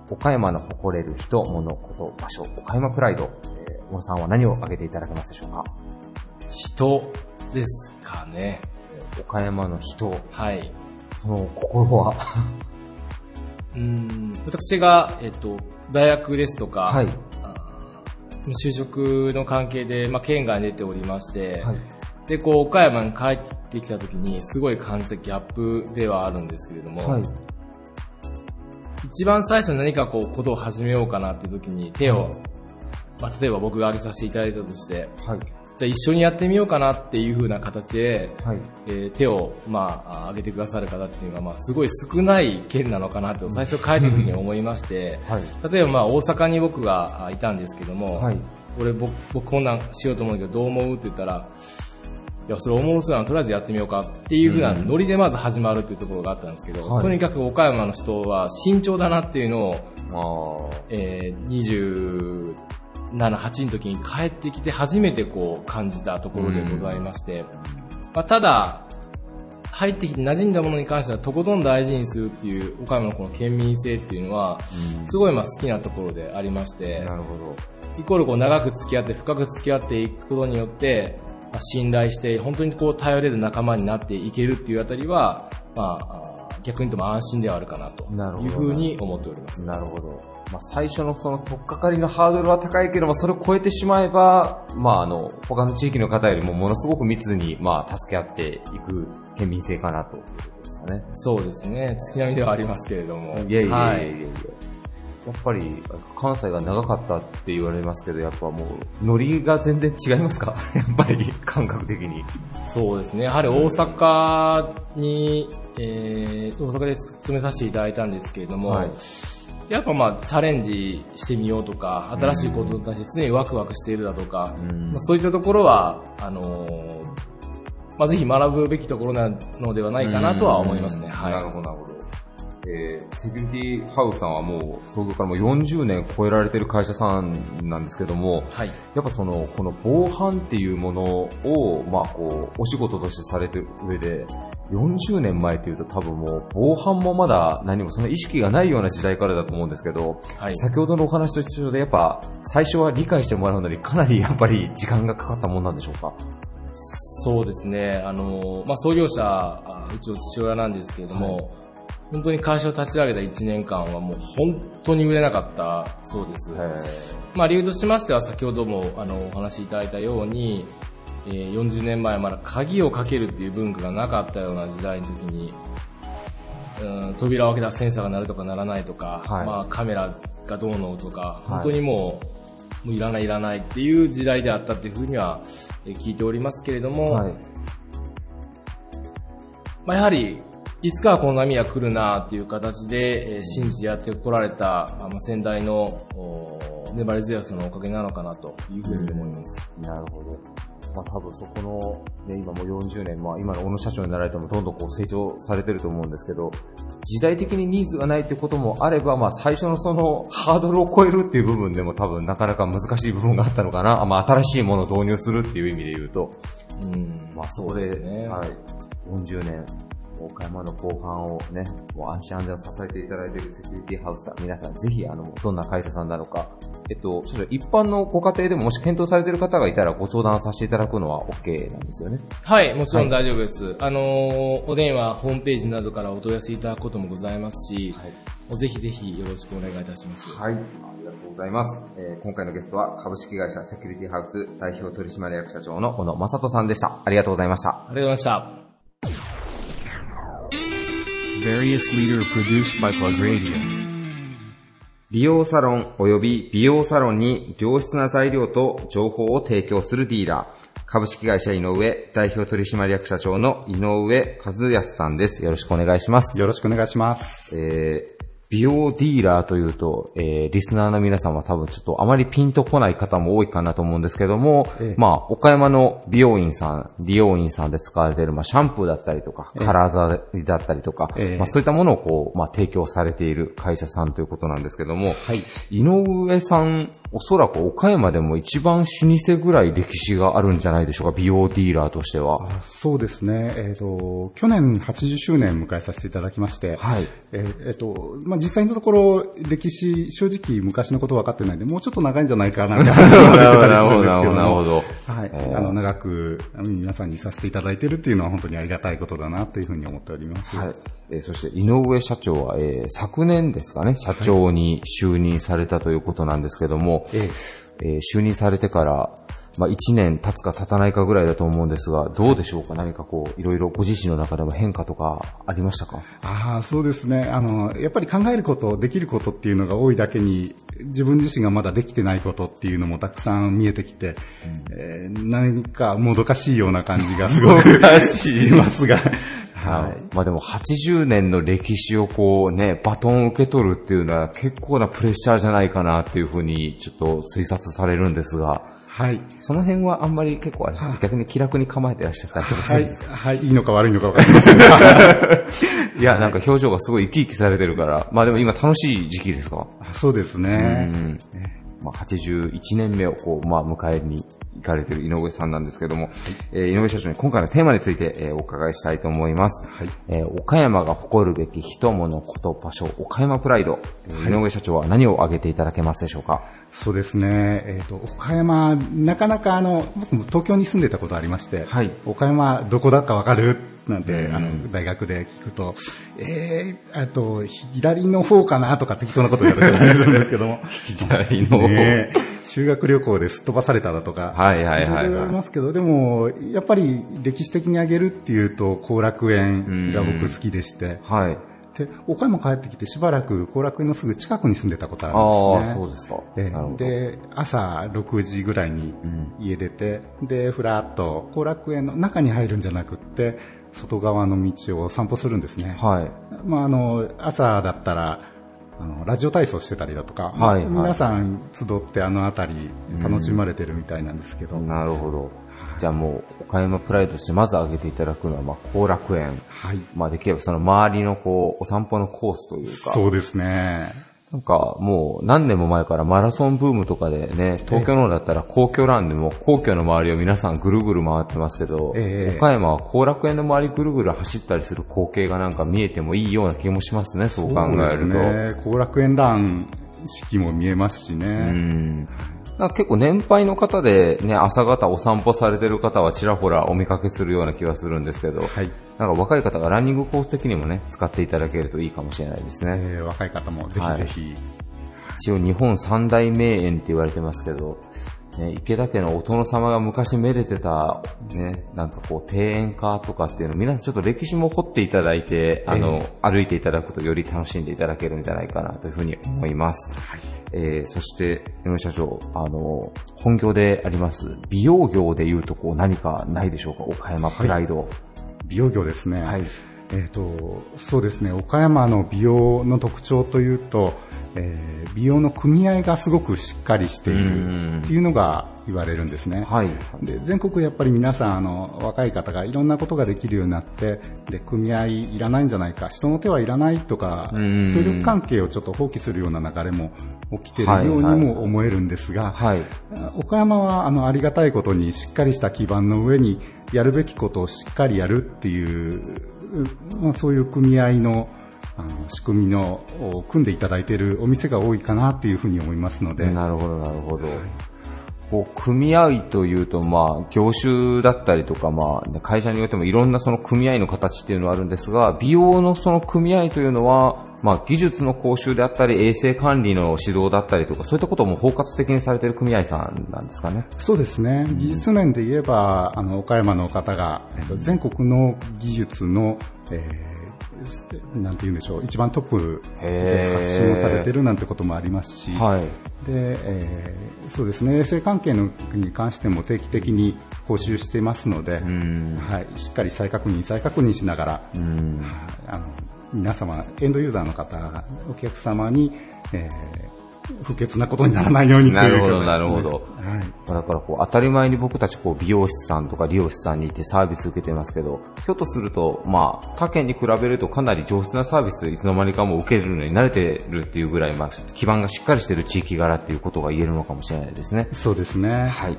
岡山の誇れる人、物、こと、場所、岡山プライド、えー、小野さんは何を挙げていただけますでしょうか？人ですかね。岡山の人、はい。その心は、うん私が、えっと、大学ですとか、はい。就職の関係で、まあ、県外に出ておりまして、はい。で、こう、岡山に帰ってきた時に、すごい感じたギャップではあるんですけれども、はい。一番最初に何かこう、ことを始めようかなっていう時に手を、まあ、例えば僕が挙げさせていただいたとして、はい。じゃあ一緒にやってみようかなっていう風な形で、はい。えー手を、まあ、あ挙げてくださる方っていうのが、まあ、すごい少ない県なのかなと最初帰る時に思いまして、はい。例えばまあ、大阪に僕があいたんですけども、はい。俺僕、僕こんなんしようと思うんだけど、どう思うって言ったら、いや、それ思うそうなのとりあえずやってみようかっていう風なノリでまず始まるっていうところがあったんですけど、はいとにかく岡山の人は慎重だなっていうのを、あえー、27、8の時に帰ってきて初めてこう感じたところでございまして、まあ、ただ、入ってきて馴染んだものに関してはとことん大事にするっていう岡山のこの県民性っていうのは、すごいまあ好きなところでありまして、なるほど。イコールこう長く付き合って深く付き合っていくことによって、まあ信頼して本当にこう頼れる仲間になっていけるっていうあたりは、まあ、逆に言うとまあ安心ではあるかなというふうに思っております。なるほど。まあ、最初のその取っかかりのハードルは高いけども、それを超えてしまえば、まあ、あの、他の地域の方よりもものすごく密に、まあ、助け合っていく県民性かなとね。そうですね。月並みではありますけれども。いやいやいやはいやいや。やっぱり、関西が長かったって言われますけど、やっぱもう、ノリが全然違いますか？やっぱり、感覚的に。そうですね。やはり大阪に、えー、大阪で勤めさせていただいたんですけれども、はいやっぱまあチャレンジしてみようとか、新しいことに対して常にワクワクしているだとか、うんまあ、そういったところは、あのーまあ、ぜひ学ぶべきところなのではないかなとは思いますね。はい。なるほど、なるほど。えー、セキュリティハウスさんはもう、創業からもう40年超えられてる会社さんなんですけども、はい。やっぱその、この防犯っていうものを、まあこう、お仕事としてされてる上で、40年前っていうと多分もう、防犯もまだ何もその意識がないような時代からだと思うんですけど、はい。先ほどのお話と一緒でやっぱ、最初は理解してもらうのにかなりやっぱり時間がかかったもんなんでしょうか？そうですね。あのーまあ、創業者、あうちの父親なんですけれども、本当に会社を立ち上げた1年間はもう本当に売れなかったそうです。まあ理由としましては先ほどもあのお話しいただいたように、えー40年前まだ鍵をかけるっていう文化がなかったような時代の時に、うん、扉を開けたらセンサーが鳴るとか鳴らないとか、はいまあカメラがどうのとか、い本当にもう、もういらないいらないっていう時代であったっていうふうにはえー聞いておりますけれども、はい。まあ、やはり、いつかはこの波が来るなっていう形で、えー信じてやってこられた、あまあ、先代のお粘り強さのおかげなのかなというふうに思います。なるほど。まあ多分そこの、ね、今もう40年、まあ今の小野社長になられてもどんどんこう成長されてると思うんですけど、時代的にニーズがないってこともあれば、まあ最初のそのハードルを超えるっていう部分でも多分なかなか難しい部分があったのかな。あまあ新しいものを導入するっていう意味で言うと、うん。まあそこで、そうですねはい、40年、岡山の後半をね、もう安心安全を支えていただいているセキュリティハウスさん、皆さんぜひ、あの、どんな会社さんなのか、えっと、ちょっと一般のご家庭でももし検討されている方がいたらご相談させていただくのは OK なんですよね。はい、もちろん大丈夫です。あのーお電話、ホームページなどからお問い合わせいただくこともございますし、ぜひぜひよろしくお願いいたします。はい、ありがとうございます。えー今回のゲストは株式会社セキュリティハウス代表取締役社長の小野正人さんでした。ありがとうございました。ありがとうございました。Various leader produced by Plug Radio. 美容サロン及び美容サロンに良質な材料と情報を提供するディーラー、株式会社井上代表取締役社長の井上和康さんです。よろしくお願いします。よろしくお願いします。えー美容ディーラーというと、えーリスナーの皆さんは多分ちょっとあまりピンとこない方も多いかなと思うんですけども、ええまあ、岡山の美容院さん、美容院さんで使われている、まあ、シャンプーだったりとか、カラー剤だったりとか、ええまあ、そういったものをこう、まあ、提供されている会社さんということなんですけども、はい。井上さん、おそらく岡山でも一番老舗ぐらい歴史があるんじゃないでしょうか、美容ディーラーとしては。あそうですね。えっ、と、去年80周年迎えさせていただきまして、はい。えっ、えーと、まあ、実際のところ、歴史、正直昔のこと分かってないんで、もうちょっと長いんじゃないかな、みたいな話が出てたりするんですけども。なるほど。はい。えーあの、長く皆さんにさせていただいているっていうのは本当にありがたいことだなというふうに思っております。はい。えーそして、井上社長は、えー昨年ですかね、社長に就任されたということなんですけども、ええー就任されてから、まあ、1年経つか経たないかぐらいだと思うんですが、どうでしょうか？何かこう、いろいろご自身の中でも変化とかありましたか？ああ、そうですね。あの、やっぱり考えること、できることっていうのが多いだけに、自分自身がまだできてないことっていうのもたくさん見えてきて、えー何かもどかしいような感じがすごくしますが、はい。まあでも80年の歴史をこうね、バトンを受け取るっていうのは結構なプレッシャーじゃないかなっていうふうにちょっと推察されるんですが、はい。その辺はあんまり結構あれ逆に気楽に構えてらっしゃったりとかすはいるんですか、。はい。いいのか悪いのかわかりませんが。いや、なんか表情がすごい生き生きされてるから、まあでも今楽しい時期ですか？そうですうね。ん。まあ、81年目をこう、まあ、迎えに行かれている井上さんなんですけども、えー井上社長に今回のテーマについて、えーお伺いしたいと思います。えー岡山が誇るべき人物こと場所、岡山プライド。えー井上社長は何を挙げていただけますでしょうか？そうですね。えっ、と、岡山、なかなかあの、僕も東京に住んでたことありまして、はい岡山どこだかわかる？なんて、うんあの、大学で聞くと、えー、あと、左の方かなとか適当なこと言われてるんですけども。左の方修学旅行ですっ飛ばされただとか。はいはいはいはいろろありますけど、でも、やっぱり歴史的に挙げるっていうと、後楽園が僕好きでして、はい。で、岡山帰ってきてしばらく後楽園のすぐ近くに住んでたことああるんですね。あ、そうですか。で、朝6時ぐらいに家出て、で、ふらっと後楽園の中に入るんじゃなくって、外側の道を散歩するんですね。はい。まあ、あの、朝だったら、あの、ラジオ体操してたりだとか、はいはい皆さん集ってあの辺り楽しまれてるみたいなんですけど、なるほど。じゃあもう、岡山プライドとしてまず挙げていただくのは、まあ、後楽園。はい。まあ、できればその周りのこう、お散歩のコースというか。そうですね。なんかもう何年も前からマラソンブームとかでね、東京のだったら皇居ランでも皇居の周りを皆さんぐるぐる回ってますけど、ええ岡山は後楽園の周りぐるぐる走ったりする光景がなんか見えてもいいような気もしますね、そう考えると。そうですね。後楽園ラン式も見えますしね。うんなんか結構年配の方でね、朝方お散歩されてる方はちらほらお見かけするような気がするんですけど、はい。なんか若い方がランニングコース的にもね、使っていただけるといいかもしれないですね。えー若い方もぜひぜひ、一応日本三大名園って言われてますけど、ね、池田家のお殿様が昔めでてた、ね、なんかこう、庭園家とかっていうの、皆さんちょっと歴史も掘っていただいて、あの、歩いていただくとより楽しんでいただけるんじゃないかなというふうに思います。えー、そして、井上社長、あの、本業であります、美容業でいうとこう何かないでしょうか？岡山プライド。美容業ですね。はい。えっ、と、そうですね、岡山の美容の特徴というと、えー美容の組合がすごくしっかりしているっていうのが言われるんですね。はい。で全国やっぱり皆さんあの若い方がいろんなことができるようになってで組合いらないんじゃないか人の手はいらないとか協うん力関係をちょっと放棄するような流れも起きていはいるようにも思えるんですが、はい。岡山はあのありがたいことにしっかりした基盤の上にやるべきことをしっかりやるっていう、うまあ、そういう組合のあの仕組みのを組んでいただいているお店が多いかなというふうに思いますので、なるほど、なるほど。こう、組合というと、まあ、業種だったりとか、まあ、会社によってもいろんなその組合の形っていうのはあるんですが、美容のその組合というのは、まあ、技術の講習であったり、衛生管理の指導だったりとか、そういったことも包括的にされている組合さんなんですかね。そうですね。技術面で言えば、あの、岡山の方が、えっと、全国の技術の、えーなんて言うんでしょう、一番トップで発信をされてるなんてこともありますし、はい。で、えーそうですね、衛生関係のに関しても定期的に講習していますので、うん。はい、しっかり再確認、再確認しながら、うん。あの皆様、エンドユーザーの方、お客様に、えー不潔なことにならないようにというなるほど、なるほど。はい。だからこう当たり前に僕たちこう美容師さんとか理容師さんに行ってサービス受けてますけど、ひょっとすると、まあ、他県に比べるとかなり上質なサービスいつの間にかもう受けるのに慣れてるっていうぐらい、まあ、基盤がしっかりしてる地域柄っていうことが言えるのかもしれないですね。そうですね。はい。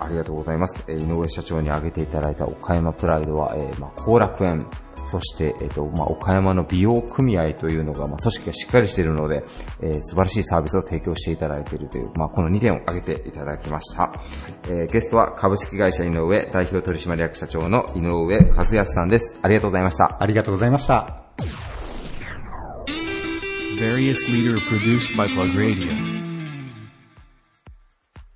ありがとうございます。えー井上社長に挙げていただいた岡山プライドは、えーまあ、後楽園、そして、えっ、と、まあ、岡山の美容組合というのが、まあ、組織がしっかりしているので、えー素晴らしいサービスを提供していただいているという、まあ、この2点を挙げていただきました。えーゲストは株式会社井上代表取締役社長の井上和康さんです。ありがとうございました。ありがとうございました。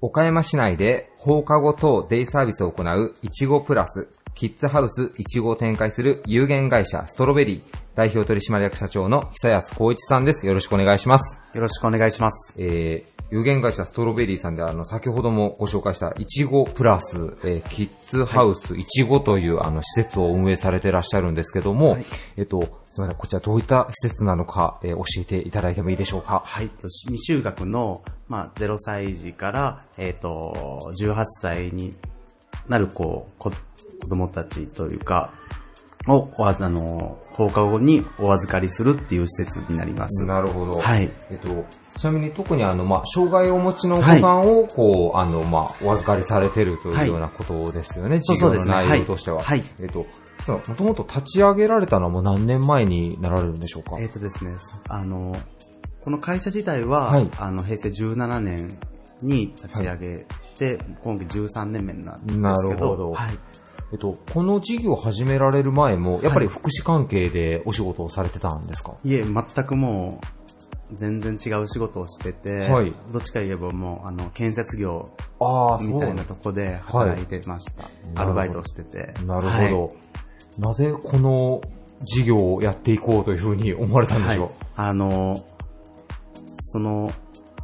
岡山市内で放課後等デイサービスを行ういちごプラス、キッズハウスいちごを展開する有限会社ストロベリー代表取締役社長の久安光一さんです。よろしくお願いします。よろしくお願いします。えー、有限会社ストロベリーさんであの、先ほどもご紹介したいちごプラス、えーキッズハウスいちごというあの施設を運営されてらっしゃるんですけども、えっと、すみません、こちらどういった施設なのか、えー教えていただいてもいいでしょうか？はい。と未就学の、まあ、0歳児から、えっ、と、18歳になる、こう、こ子供たちというか、を、おあの、放課後にお預かりするっていう施設になります。なるほど。はい。えっと、ちなみに特にあの、まあ、障害をお持ちのお子さんを、こう、あの、まあ、お預かりされてるというようなことですよね、そう授業のそうです。ね内容としては。はい。はいえっと、その、もともと立ち上げられたのはもう何年前になられるんでしょうか？えっ、とですね、あの、この会社自体は、はい。あの、平成17年に立ち上げて、今期13年目になるんですけど、なるほど。はい。えっと、この事業を始められる前も、やっぱり福祉関係でお仕事をされてたんですか、いえ、全くもう、全然違う仕事をしてて、はい。どっちか言えばもう、あの、建設業みたいなとこで働いてました。アルバイトをしてて。なるほど。はい。なぜこの事業をやっていこうというふうに思われたんでしょう、はい。あの、その、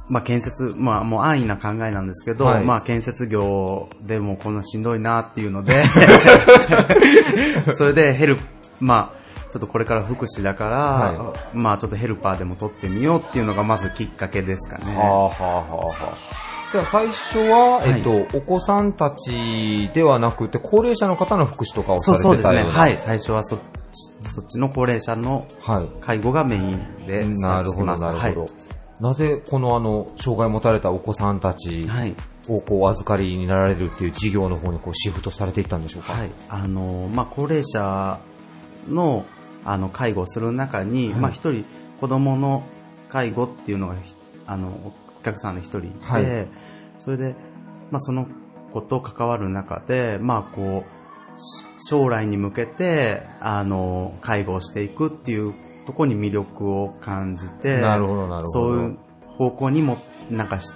まあ、建設、まあ、もう安易な考えなんですけど、はいまあ、建設業でもこんなしんどいなっていうので、それでヘルプ、まあ、ちょっとこれから福祉だから、はまあ、ちょっとヘルパーでも取ってみようっていうのがまずきっかけですかね。はあはあはあはあ。じゃあ最初は、はいえっと、お子さんたちではなくて、高齢者の方の福祉とかをさそうそうですね。はい。最初はそっち、そっちの高齢者のはい。介護がメインでスターなるほど。なるほど。なぜ、このあの、障害を持たれたお子さんたちはい。はい。をこう、お預かりになられるっていう事業の方にこう、シフトされていったんでしょうか？はい。あの、まあ、高齢者の、あの、介護をする中に、まあ、一人、子供の介護っていうのがひ、あの、お客さんで一人いて、はいそれで、まあ、その子と関わる中で、まあ、こう、し将来に向けて、あの、介護をしていくっていうところに魅力を感じて、なるほど、なるほど。そういう方向にも、なんかし、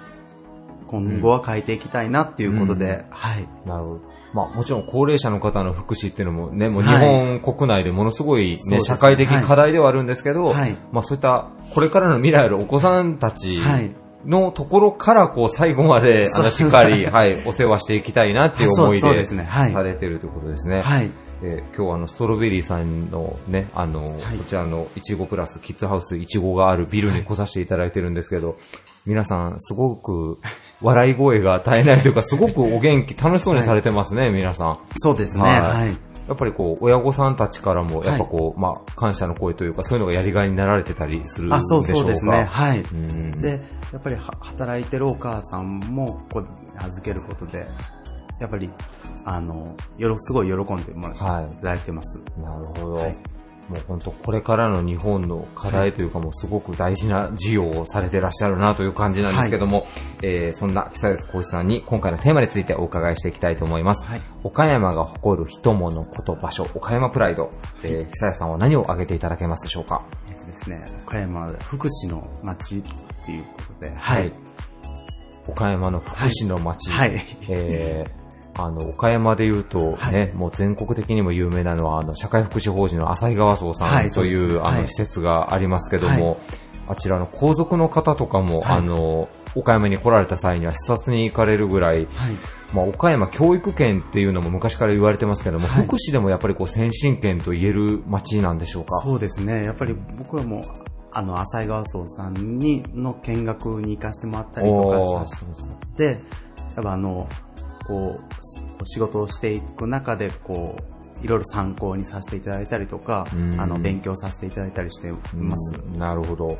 今後は変えていきたいなっていうことで、はい。なるほど。まあもちろん高齢者の方の福祉っていうのもね、もう日はい本国内でものすごいね、そうですね社会的課題ではあるんですけど、はいまあそういったこれからの未来のお子さんたちはい。のところからこう最後まであのしっかり、はい、お世話していきたいなっていう思いでそうそうですねはいされてるということですね。はい。えー今日はあの、ストロベリーさんのね、あの、そちらのいちごプラスキッズハウスいちごがあるビルに来させていただいてるんですけど、皆さんすごく笑い声が絶えないというか、すごくお元気、楽しそうにされてますね、皆さん。そうですね。はいはい。やっぱりこう、親御さんたちからも、やっぱこう、まあ、感謝の声というか、そういうのがやりがいになられてたりするんでしょうか？そうですね。はい。うんで、やっぱりは働いてるお母さんも、ここ預けることで、やっぱり、あの、よろ、すごい喜んでもらっていはいただいてます。なるほど。はいもう本当これからの日本の課題というかもうすごく大事な事業をされてらっしゃるなという感じなんですけども、えーそんな久安光一さんに今回のテーマについてお伺いしていきたいと思います。はい岡山が誇る人物こと場所、岡山プライド、えー久安さんは何を挙げていただけますでしょうか？えっとですね、岡山は福祉の街っていうことで、はい。岡山の福祉の街。はいえーあの、岡山で言うとね、はい。もう全国的にも有名なのは、あの、社会福祉法人の浅井川荘さはいんという、あの、はい。施設がありますけども、はあちらの皇族の方とかも、はい。あの、岡山に来られた際には視察に行かれるぐらい、はい。まあ、岡山教育圏っていうのも昔から言われてますけども、はい。福祉でもやっぱりこう先進圏と言える街なんでしょうか？そうですね。やっぱり僕はもう、あの、浅井川荘さんに、の見学に行かせてもらったりとかさせて、やっぱあの、こう、仕事をしていく中で、こう、いろいろ参考にさせていただいたりとかうん、あの、勉強させていただいたりしています。うんなるほど。はい。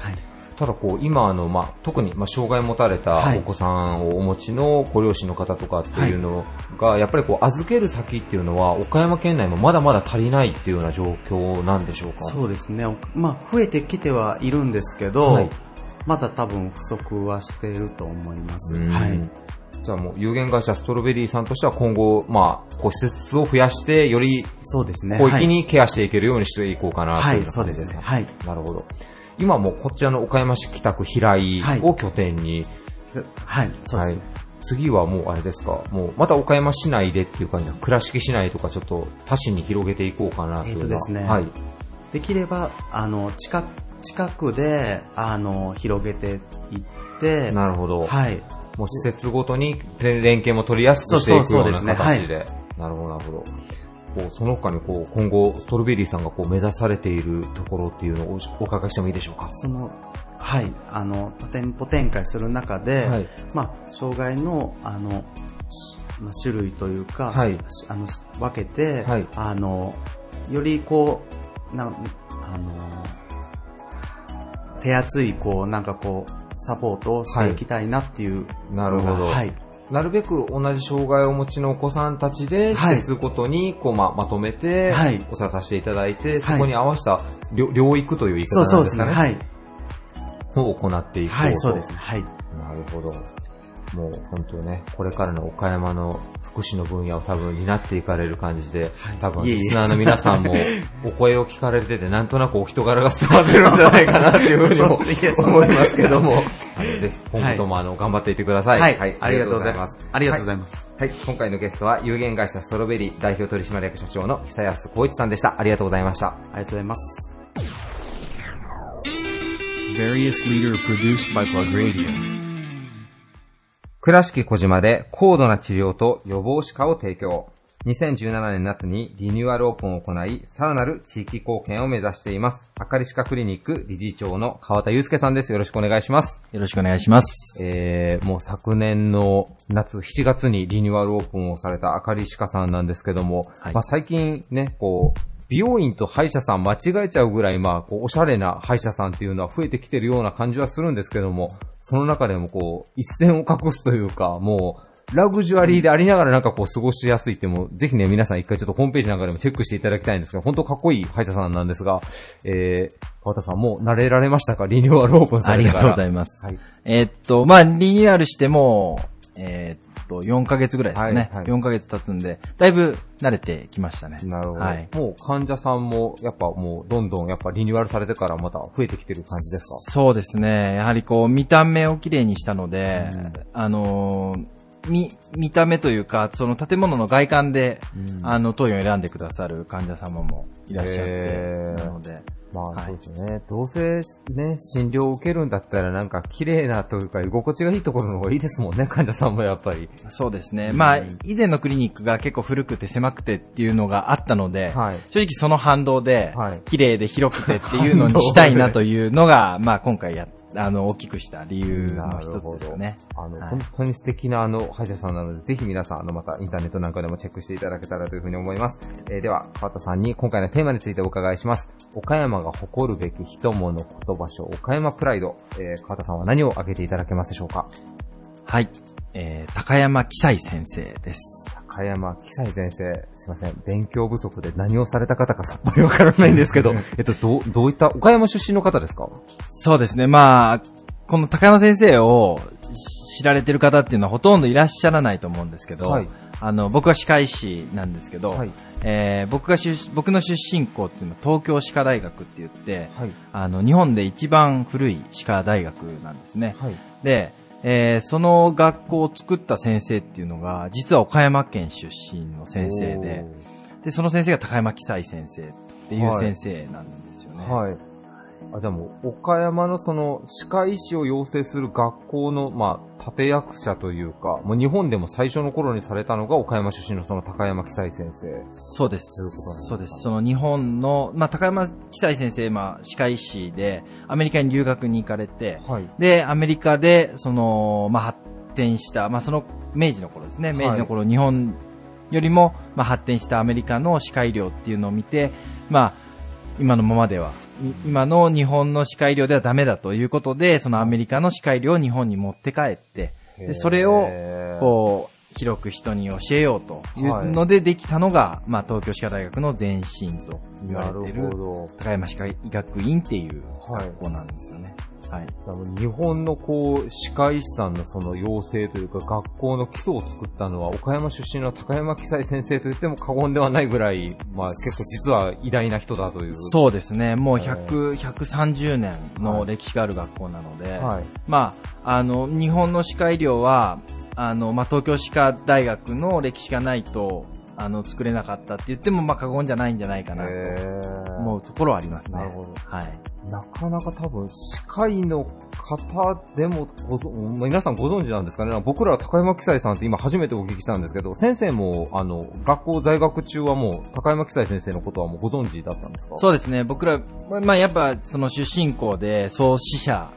ただこう、今あの、まあ、特に、まあ、障害を持たれたはいお子さんをお持ちのご両親の方とかっていうのが、やっぱりこう、預ける先っていうのは、岡山県内もまだまだ足りないっていうような状況なんでしょうか？そうですね。おまあ、増えてきてはいるんですけど、はいまだ多分不足はしていると思います。うんはい。じゃあもう有限会社ストロベリーさんとしては今後、まあ、こう施設を増やして、よりそうですね。広域にケアしていけるようにしていこうかなとはいいうような感じですか。はいなるほど。今もうこちらの岡山市北区平井を拠点に、はい、そうですね。次はもうあれですか、もうまた岡山市内でっていう感じで、倉敷市内とかちょっと他市に広げていこうかなというえっ、のはとですね、はい。できれば、あの、近く、近くで、あの、広げていって、なるほど。はい。もう施設ごとに連連携も取りやすくしていくような形で。なるほど、なるほど。こうその他にこう今後、ストロベリーさんがこう目指されているところっていうのをおお伺いしてもいいでしょうか？その、はい、あの、多店舗展開する中で、はいまあ、障害の、あの、しまあ、種類というか、はいしあの、分けて、はいあの、よりこう、なん、あの、手厚い、こう、なんかこう、サポートをしていきたいなっていうなるほど。はい。なるべく同じ障害をお持ちのお子さんたちで、はい施設ごとにこう、ままとめて、はいお世話させていただいて、そはいこに合わせた療療育という言いそう方なんですかね。そうですね。はい。を行っていこうと。はい、そうですね。はい。なるほど。もう本当ね、これからの岡山の福祉の分野を多分担っていかれる感じで、多分いえいえリスナーの皆さんも お声を聞かれてて、なんとなくお人柄が伝わってるんじゃないかなっていうふうにも 思いますけども、あ のぜひ今後ともあの頑張っていってください。はいありがとうございますありがとうございますはい。はい、今回のゲストは有限会社ストロベリー代表取締役社長の久安光一さんでした。ありがとうございました。ありがとうございます。Various leader produced by Plug Radio. 倉敷小島で高度な治療と予防歯科を提供。2017年夏にリニューアルオープンを行い、さらなる地域貢献を目指しています。あかり歯科クリニック理事長の川田祐介さんです。よろしくお願いします。よろしくお願いします。えー、もう昨年の夏、7月にリニューアルオープンをされたあかり歯科さんなんですけども、はいまあ最近ね、こう、美容院と歯医者さん間違えちゃうぐらい、まあ、こう、おしゃれな歯医者さんっていうのは増えてきてるような感じはするんですけども、その中でもこう、一線を画すというか、もう、ラグジュアリーでありながらなんかこう過ごしやすいっても、ぜひね、皆さん一回ちょっとホームページなんかでもチェックしていただきたいんですが、本当かっこいい歯医者さんなんですが、えー、川田さんもう慣れられましたか？リニューアル？オープンさありがれてから。とうございます。はい。えーっと、まあ、リニューアルしても、えーっと、4ヶ月ぐらいですかね。はいはい4ヶ月経つんで、だいぶ慣れてきましたね。なるほど。はい。もう患者さんも、やっぱもう、どんどんやっぱリニューアルされてからまた増えてきてる感じですか？そうですね。やはりこう、見た目をきれいにしたので、あのー見、見た目というか、その建物の外観で、うんあの、投与を選んでくださる患者様もいらっしゃって、なので、まあ、はいそうですよね。どうせね、診療を受けるんだったらなんか綺麗なというか居心地がいいところの方がいいですもんね、患者さんもやっぱり。そうですね。まあ、以前のクリニックが結構古くて狭くてっていうのがあったので、はい正直その反動ではい、綺麗で広くてっていうのにしたいなというのが、まあ今回や、あの、大きくした理由の一つですよね。あの、はい本当に素敵なあの、歯医者さんなので、ぜひ皆さん、あの、またインターネットなんかでもチェックしていただけたらというふうに思います。えーでは、川田さんに今回のテーマについてお伺いします。岡山が誇るべき人物言葉書、岡山プライド。えー川田さんは何を挙げていただけますでしょうか？はい。えー、高山紀斎先生です。高山紀斎先生、すいません。勉強不足で何をされた方か さっぱりわからないんですけど、えっと、どう、どういった、岡山出身の方ですか？そうですね。まあ、この高山先生を知られてる方っていうのはほとんどいらっしゃらないと思うんですけど、はいあの、僕は歯科医師なんですけど、はいえー僕が出、僕の出身校っていうのは東京歯科大学って言って、はい。あの、日本で一番古い歯科大学なんですね。はい。で、えーその学校を作った先生っていうのが、実は岡山県出身の先生で、で、その先生が高山紀斎先生っていうはい先生なんですよね。はい。あ、じゃあもう、岡山のその、歯科医師を養成する学校の、まあ、立役者というか、もう日本でも最初の頃にされたのが岡山出身のその高山紀斎先生。そうです。ということなんですか？そうです。その日本の、まあ、高山紀斎先生、まあ、歯科医師で、アメリカに留学に行かれて、はい。で、アメリカで、その、まあ、発展した、まあ、その、明治の頃ですね。明治の頃、日本よりも、まあ、発展したアメリカの歯科医療っていうのを見て、まあ、今のままでは、い今の日本の歯科医療ではダメだということで、そのアメリカの歯科医療を日本に持って帰って、で、それを、こう、広く人に教えようというのでできたのが、まあ、東京歯科大学の前身と言われている高山歯科医学院っていう学校なんですよね。はい。じゃあもう日本のこう、歯科医師さんのその養成というか学校の基礎を作ったのは岡山出身の高山紀斎先生と言っても過言ではないぐらい、まあ結構実は偉大な人だという。そうですね。もうえ100、130年の歴史がある学校なので、はいまあ、あの、日本の歯科医療は、あの、まあ、東京歯科大学の歴史がないと、あの、作れなかったって言っても、まあ、過言じゃないんじゃないかなと思うところはありますね。なるほど。はい。なかなか多分、歯科医の方でもごぞ、まあ皆さんご存知なんですかね。僕らは高山紀斎さんって今初めてお聞きしたんですけど、先生も、あの、学校在学中はもう、高山紀斎先生のことはもうご存知だったんですか？そうですね。僕ら、まあまあ、やっぱ、その出身校で、創始者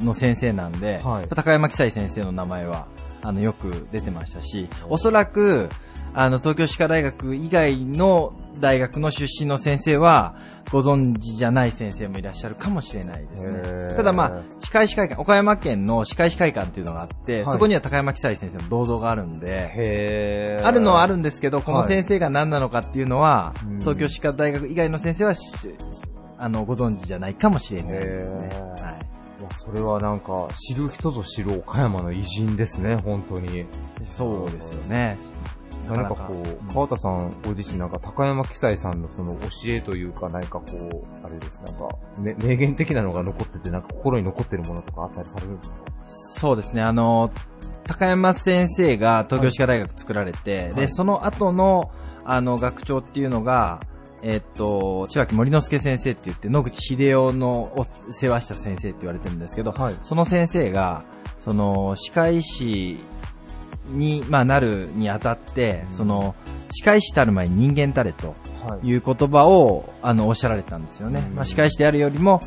の先生なんで、はい。高山紀斎先生の名前は、あの、よく出てましたし、おそらく、あの、東京歯科大学以外の大学の出身の先生は、ご存知じゃない先生もいらっしゃるかもしれないですね。ただまあ、歯科医師会館、岡山県の歯科医師会館っていうのがあって、はいそこには高山紀斎先生の銅像があるんで、あるのはあるんですけど、このはい先生が何なのかっていうのは、うん東京歯科大学以外の先生はし、あの、ご存知じゃないかもしれないですね。はい。いや、それはなんか、知る人ぞ知る岡山の偉人ですね、本当に。そうですよね。何かこう、川田さんご自身なんか高山紀斎さんのその教えというか、何かこう、あれです、なんか、め名言的なのが残ってて、なんか心に残ってるものとかあったりされるんですか？そうですね、あの、高山先生が東京歯科大学作られて、はい。で、その後の、あの、学長っていうのが、えっと、千脇森之助先生って言って、野口秀夫のお世話した先生って言われてるんですけど、はい。その先生が、その、歯科医師に、まあ、なるにあたって、その、歯科医師たる前に人間たれとはい。いう言葉を、あの、おっしゃられたんですよね。まあ、歯科医師であるよりも、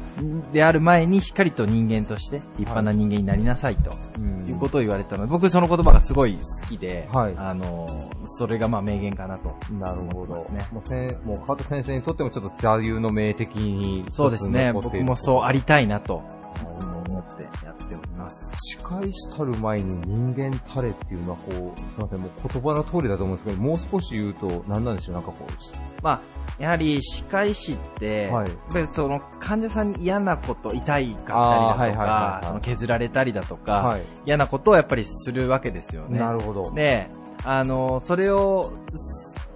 である前にしっかりと人間として立派な人間になりなさいと。うんいうことを言われたので、僕その言葉がすごい好きで、はいあの、それがまあ名言かなと。なるほど。もうせん、もう川田先生にとってもちょっと座右の銘的に。そうですね。僕もそうありたいなと、思ってやっております。歯科医師たる前に人間たれっていうのはこう、すいません、もう言葉の通りだと思うんですけど、もう少し言うと、何なんでしょう、なんかこう、まあ、やはり歯科医師って、はいやっぱりその患者さんに嫌なこと、痛いかったりだとかその削られたりだとか、はい嫌なことをやっぱりするわけですよね。なるほど。で、あの、それを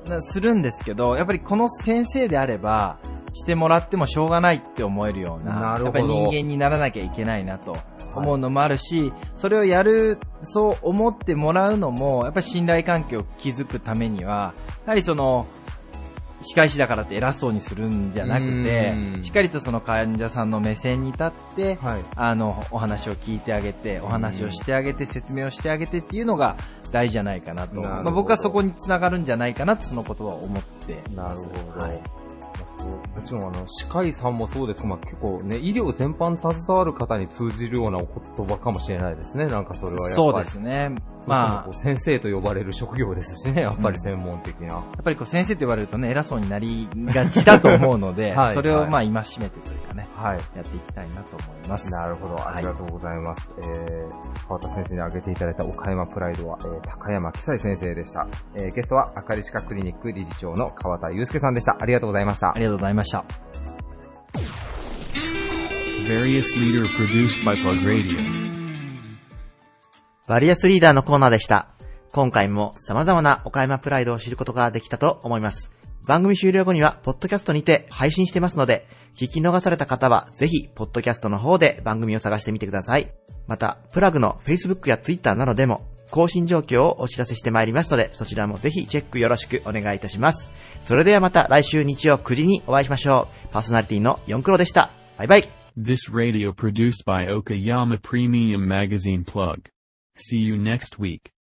すするんですけど、やっぱりこの先生であれば、してもらってもしょうがないって思えるような、なやっぱり人間にならなきゃいけないなと思うのもあるし、それをやる、そう思ってもらうのも、やっぱり信頼関係を築くためには、やはりその、歯科医師だからって偉そうにするんじゃなくてう、んしっかりとその患者さんの目線に立って、はい。あの、お話を聞いてあげて、お話をしてあげて、説明をしてあげてっていうのが大事じゃないかなと。なまあ、僕はそこにつながるんじゃないかなと、そのことは思っています。なるほど。はい。もちろんあの、歯科医さんもそうですまあ、結構ね、医療全般携わる方に通じるようなお言葉かもしれないですね。なんかそれはやっぱり。そうですね。まあ、あ、先生と呼ばれる職業ですしね、やっぱり専門的な。やっぱりこう先生って言われるとね、偉そうになりがちだと思うので、はいそれをまあ戒めてというかね、はい。やっていきたいなと思います。なるほど、ありがとうございます。えー、川田先生に挙げていただいた岡山プライドは、えー、高山紀斎先生でした。えー、ゲストは、あかり歯科クリニック理事長の川田祐介さんでした。ありがとうございましたあ。りがとうございました。Various leader produced by Plug Radio. バリアスリーダーのコーナーでした。今回も様々な岡山プライドを知ることができたと思います。番組終了後には、ポッドキャストにて配信してますので、聞き逃された方は、ぜひ、ポッドキャストの方で番組を探してみてください。また、プラグの Facebook や Twitter などでも、更新状況をお知らせしてまいりますので、そちらもぜひチェックよろしくお願いいたします。それではまた来週日曜9時にお会いしましょう。パーソナリティの4クロでした。バイバイ。This radio produced by Okayama Premium Magazine Plug. See you next week.